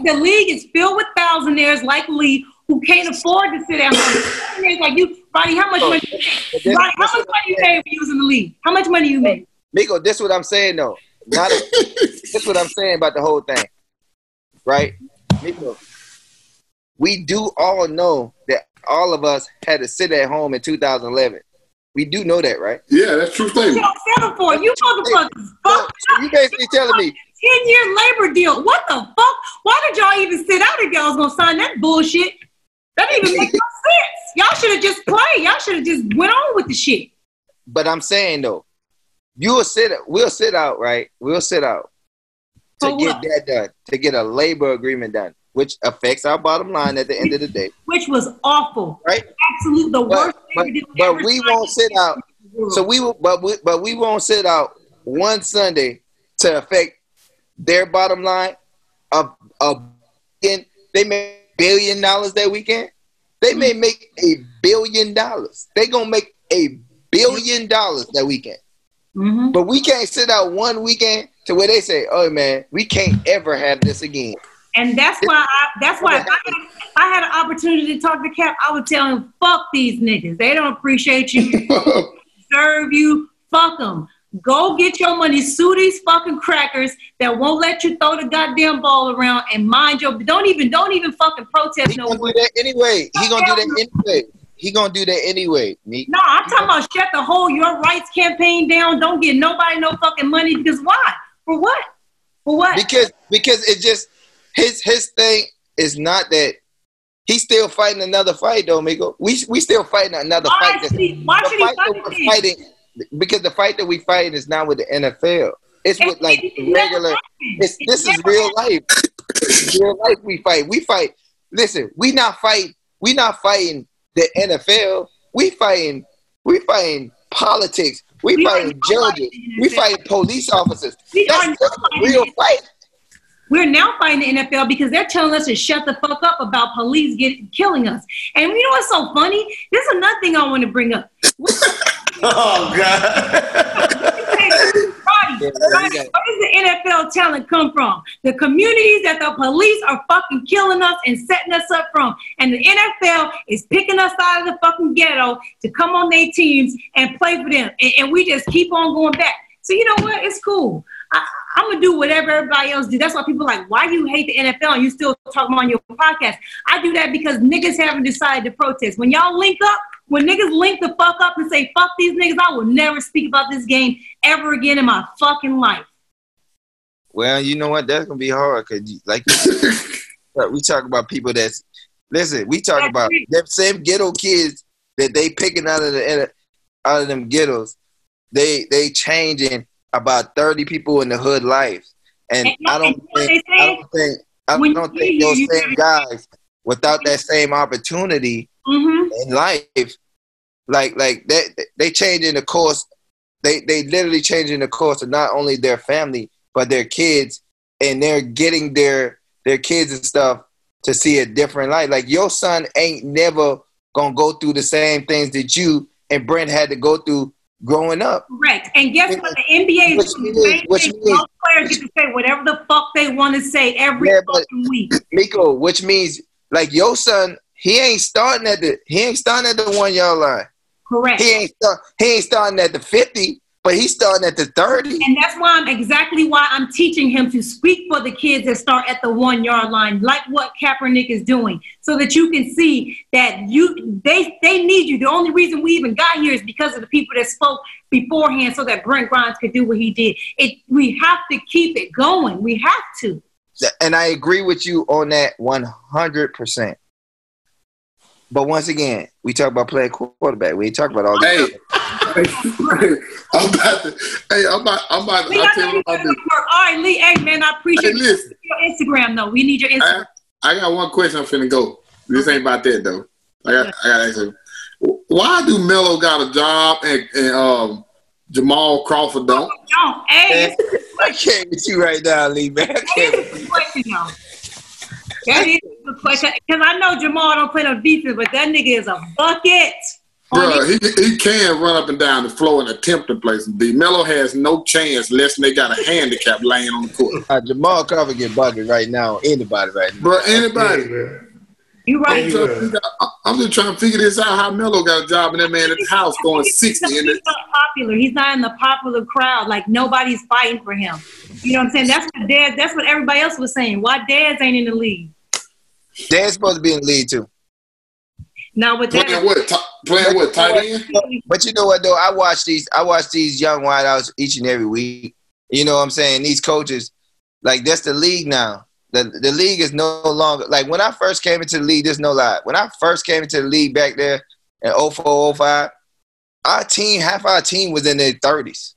the league is filled with thousandaires like Lee who can't afford to sit at home. Like you, Roddy, how much money? But this- Roddy, how much money you made when you was in the league? How much money you made? Miko, this is what I'm saying though. Not a, this what I'm saying about the whole thing, right? Miko, we do all know that all of us had to sit at home in 2011. We do know that, right? Yeah, that's true You statement. don't settle for. You motherfuckers. So, Fuck. so you basically telling me 10 year labor deal. What the fuck? Why did y'all even sit out if y'all was gonna sign that bullshit? That didn't even make no sense. Y'all should have just played. Y'all should have just went on with the shit. But I'm saying though, you'll sit we'll sit out, right? We'll sit out to For get what? that done, to get a labor agreement done, which affects our bottom line at the end of the day, Which was awful. right? Absolute the But worst but, but we won't sit out. in the world. So we will, but we but we won't sit out one Sunday to affect their bottom line. A a billion, they make billion dollars that weekend. They may make a billion dollars. They gonna make a billion dollars that weekend. Mhm. But we can't sit out one weekend to where they say, "Oh man, we can't ever have this again." And that's why I that's why if I had, if I had an opportunity to talk to Cap, I would tell him, fuck these niggas. They don't appreciate you, serve you, fuck them. Go get your money, sue these fucking crackers that won't let you throw the goddamn ball around and mind your don't even don't even fucking protest He no gonna more. do that anyway. He gonna do that anyway. He gonna do that anyway. Meek. No, I'm talking about shut the whole your rights campaign down. Don't get nobody no fucking money because why? For what? For what? because because it just his his thing is not that he's still fighting another fight though, Miko. We we still fighting another why fight. he, why should he fight fight fighting because the fight that we fighting is not with the NFL. It's with like regular. It's this is real life. Real life we fight. We fight. Listen, we not fight. We not fighting the NFL. We fighting. We fighting politics. We, We fighting judges. We fighting police officers. That's, a real fight. We're now fighting the NFL because they're telling us to shut the fuck up about police get, killing us. And you know what's so funny? There's another thing I want to bring up. Oh God. Roddy, Yeah, Roddy, you got- where does the NFL talent come from? The communities that the police are fucking killing us and setting us up from. And the NFL is picking us out of the fucking ghetto to come on their teams and play for them. And, and we just keep on going back. So you know what? It's cool. I, I'm gonna do whatever everybody else do. That's why people are like, why you hate the NFL and you still talking on your podcast? I do that because niggas haven't decided to protest. When y'all link up, when niggas link the fuck up and say fuck these niggas, I will never speak about this game ever again in my fucking life. Well, you know what? That's gonna be hard because, like, we talk about people that's listen. We talk That's about it. them same ghetto kids that they picking out of the out of them ghettos. They they changing about thirty people in the hood life, and And I don't think? I don't think I When don't you think those you, same you guys without that same opportunity Mm-hmm. in life, like like that they changing the course. They they literally changing the course of not only their family but their kids, and they're getting their their kids and stuff to see a different light. Like your son ain't never gonna go through the same things that you and Brent had to go through growing up. Correct. And guess what? The NBA is doing means- the same thing. Most players get to say whatever the fuck they want to say every Yeah, fucking week. Miko, which means like your son, he ain't starting at the he ain't starting at the one yard line. Correct. He ain't start, he ain't starting at the fifty, but he's starting at the thirty. And that's why I'm exactly why I'm teaching him to speak for the kids that start at the one yard line, like what Kaepernick is doing, so that you can see that you they they need you. The only reason we even got here is because of the people that spoke beforehand, so that Brent Grimes could do what he did. It we have to keep it going. We have to. And I agree with you on that one hundred percent. But once again, we talk about playing quarterback. We talk about all Hey, this. hey, I'm about to. Hey, I'm about. I'm about. To, Lee, I'll tell you you what gotta I do. All right, Lee. Hey, man, I appreciate Hey, listen. your Instagram though. We need your Instagram. I, I got one question. I'm finna go. This ain't about that though. I got. I got to ask him. Why do Melo got a job and, and um, Jamal Crawford don't? Don't. Hey, it's a good I can't with you right now, Lee, man. I can't. is a good question, though. That is a question. Because I know Jamal don't play no defense, but that nigga is a bucket. On Bro, he, he can run up and down the floor and attempt to play some D. Melo has no chance less than they got a handicap laying on the court. Uh, Jamal Crawford get bucket right now. Anybody right now. Bro, anybody. You right. I'm, just, figure, I'm just trying to figure this out. How Melo got a job in that man at the house going sixty. He's not popular. He's not in the popular crowd. Like nobody's fighting for him. You know what I'm saying? That's what Dez. That's what everybody else was saying. Why Dez ain't in the league? Dez supposed to be in the league too. Now with playing that, what? T- playing what? Tight end. But you know what though? I watch these. I watch these young wideouts each and every week. You know what I'm saying? These coaches, like that's the league now. The the league is no longer like when I first came into the league. There's no lie. When I first came into the league back there in 04, 05, our team, half our team was in their 30s.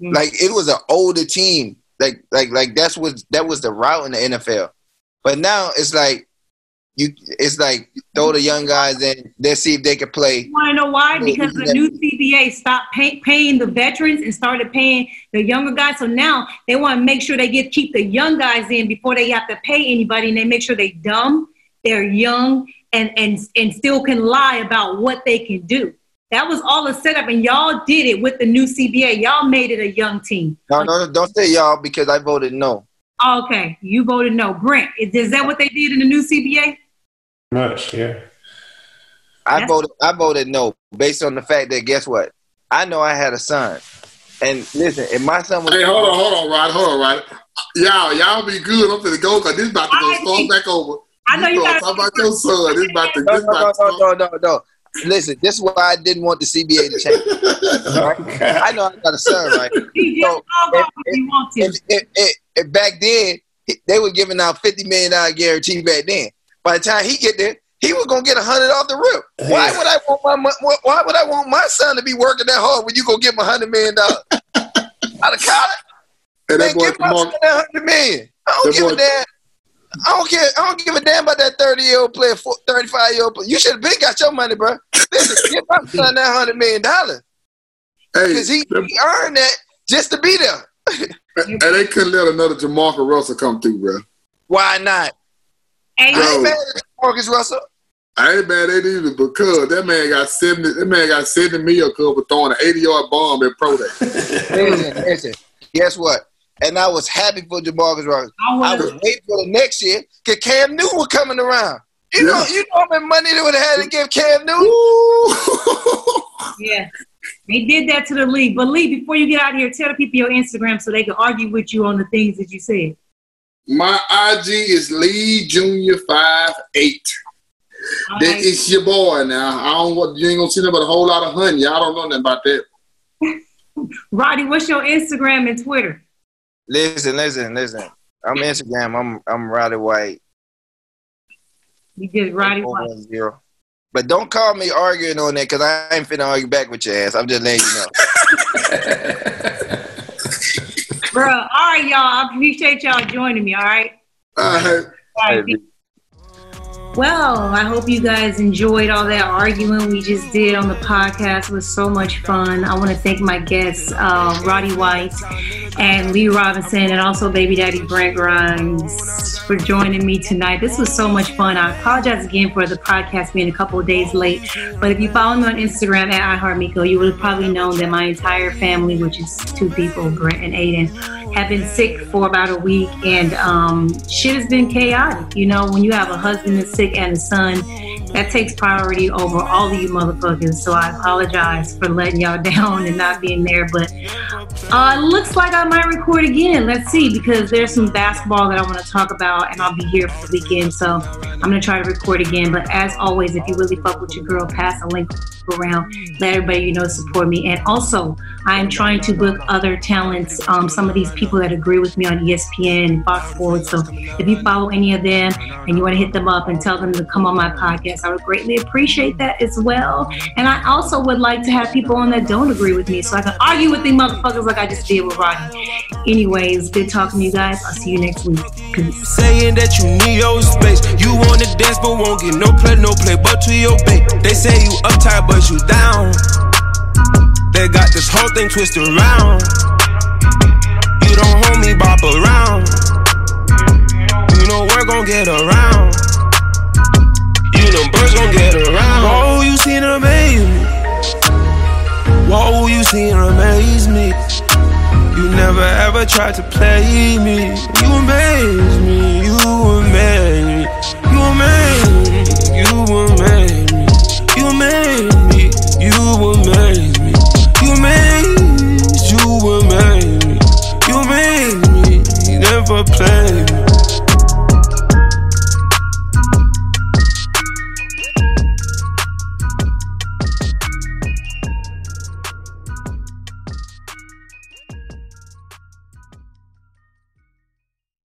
Mm-hmm. Like it was an older team. Like like like that's what that was the route in the NFL. But now it's like you it's like throw the young guys in, let's see if they can play. You want to know why? Because the new CBA stopped pay, paying the veterans and started paying the younger guys. So now they want to make sure they get keep the young guys in before they have to pay anybody, and they make sure they dumb, they're young, and and and still can lie about what they can do. That was all a setup, and y'all did it with the new CBA. Y'all made it a young team. No, no, don't say y'all because I voted no. Okay, you voted no. Brent, is, is that what they did in the new CBA? Much, yeah. I voted. I voted no based on the fact that guess what? I know I had a son, and listen, if my son was hey, hold on, hold on, Rod, hold on, Rod. Y'all, y'all be good. I'm finna go because this about to go start back over. I know you, you gotta talk about your son. This about to. No, this no, about no, no, no, no, no. Listen, this is why I didn't want the CBA to change. Right? I know I got a son, right? So, if, if, if, if, if back then they were giving out fifty million dollar guarantee back then. By the time he get there, he was gonna get a hundred off the rip. Why would I want my Why would I want my son to be working that hard when you go get him a hundred million dollars out of college? Hey, Man, give my son that hundred million. I don't give boy, a damn. I don't care. I don't give a damn about that thirty year old player, thirty five year old. Player. You should have been got your money, bro. Listen, give my son that hundred million dollars because he, he earned that just to be there. and they couldn't let another JaMarcus Russell come through, bro. Why not? Hey, I ain't mad at Marcus Russell. I ain't mad at either because that man got seventy. That man got seventy million for throwing an eighty-yard bomb in pro day. listen, listen. Guess what? And I was happy for JaMarcus Russell. I, I was waiting for the next year because Cam Newton was coming around. You yeah. know, you know how much money they would have had to give Cam Newton. yeah, they did that to the league. But Lee, before you get out here, tell the people your Instagram so they can argue with you on the things that you said. My IG is Lee Junior five eight. Right. That is your boy now. I don't want you ain't gonna see nothing but a whole lot of honey. I don't know nothing about that. Roddy, what's your Instagram and Twitter? Listen, listen, listen. I'm Instagram. I'm I'm Roddy White. You get Roddy White. Zero. But don't call me arguing on that because I ain't finna argue back with your ass. I'm just letting you know. Bro, all right, y'all. I appreciate y'all joining me. All right. All right. All right. Well, I hope you guys enjoyed all that arguing we just did on the podcast. It was so much fun. I want to thank my guests, uh, Roddy White and Lee Robinson, and also Baby Daddy Brent Grimes for joining me tonight. This was so much fun. I apologize again for the podcast being a couple of days late, but if you follow me on Instagram at iHeartMiko, you would have probably known that my entire family, which is two people, Brent and Aiden, have been sick for about a week, and um, shit has been chaotic. You know, when you have a husband that's sick and a son, that takes priority over all of you motherfuckers. So I apologize for letting y'all down and not being there. But uh, looks like I might record again. Let's see, because there's some basketball that I want to talk about, and I'll be here for the weekend. So I'm gonna try to record again. But as always, if you really fuck with your girl, pass a link around. Let everybody you know support me. And also, I'm trying to book other talents. Um, some of these people that agree with me on ESPN and Fox Sports. So if you follow any of them and you want to hit them up and tell them to come on my podcast, I would greatly appreciate that as well. And I also would like to have people on that don't agree with me so I can argue with these motherfuckers like I just did with Rodney. Anyways, good talking to you guys. I'll see you next week. Peace. Saying that you need your space. You want to dance but won't get no play, no play but to your bait. They say you uptight but you down. They got this whole thing twisted around. You don't hold me bop around. You know we're gon' get around. You know birds gon' get around. Whoa, you seen amaze me. Whoa, you seen amaze me. You never ever tried to play me. You amaze me. You amaze me. You amaze me. a place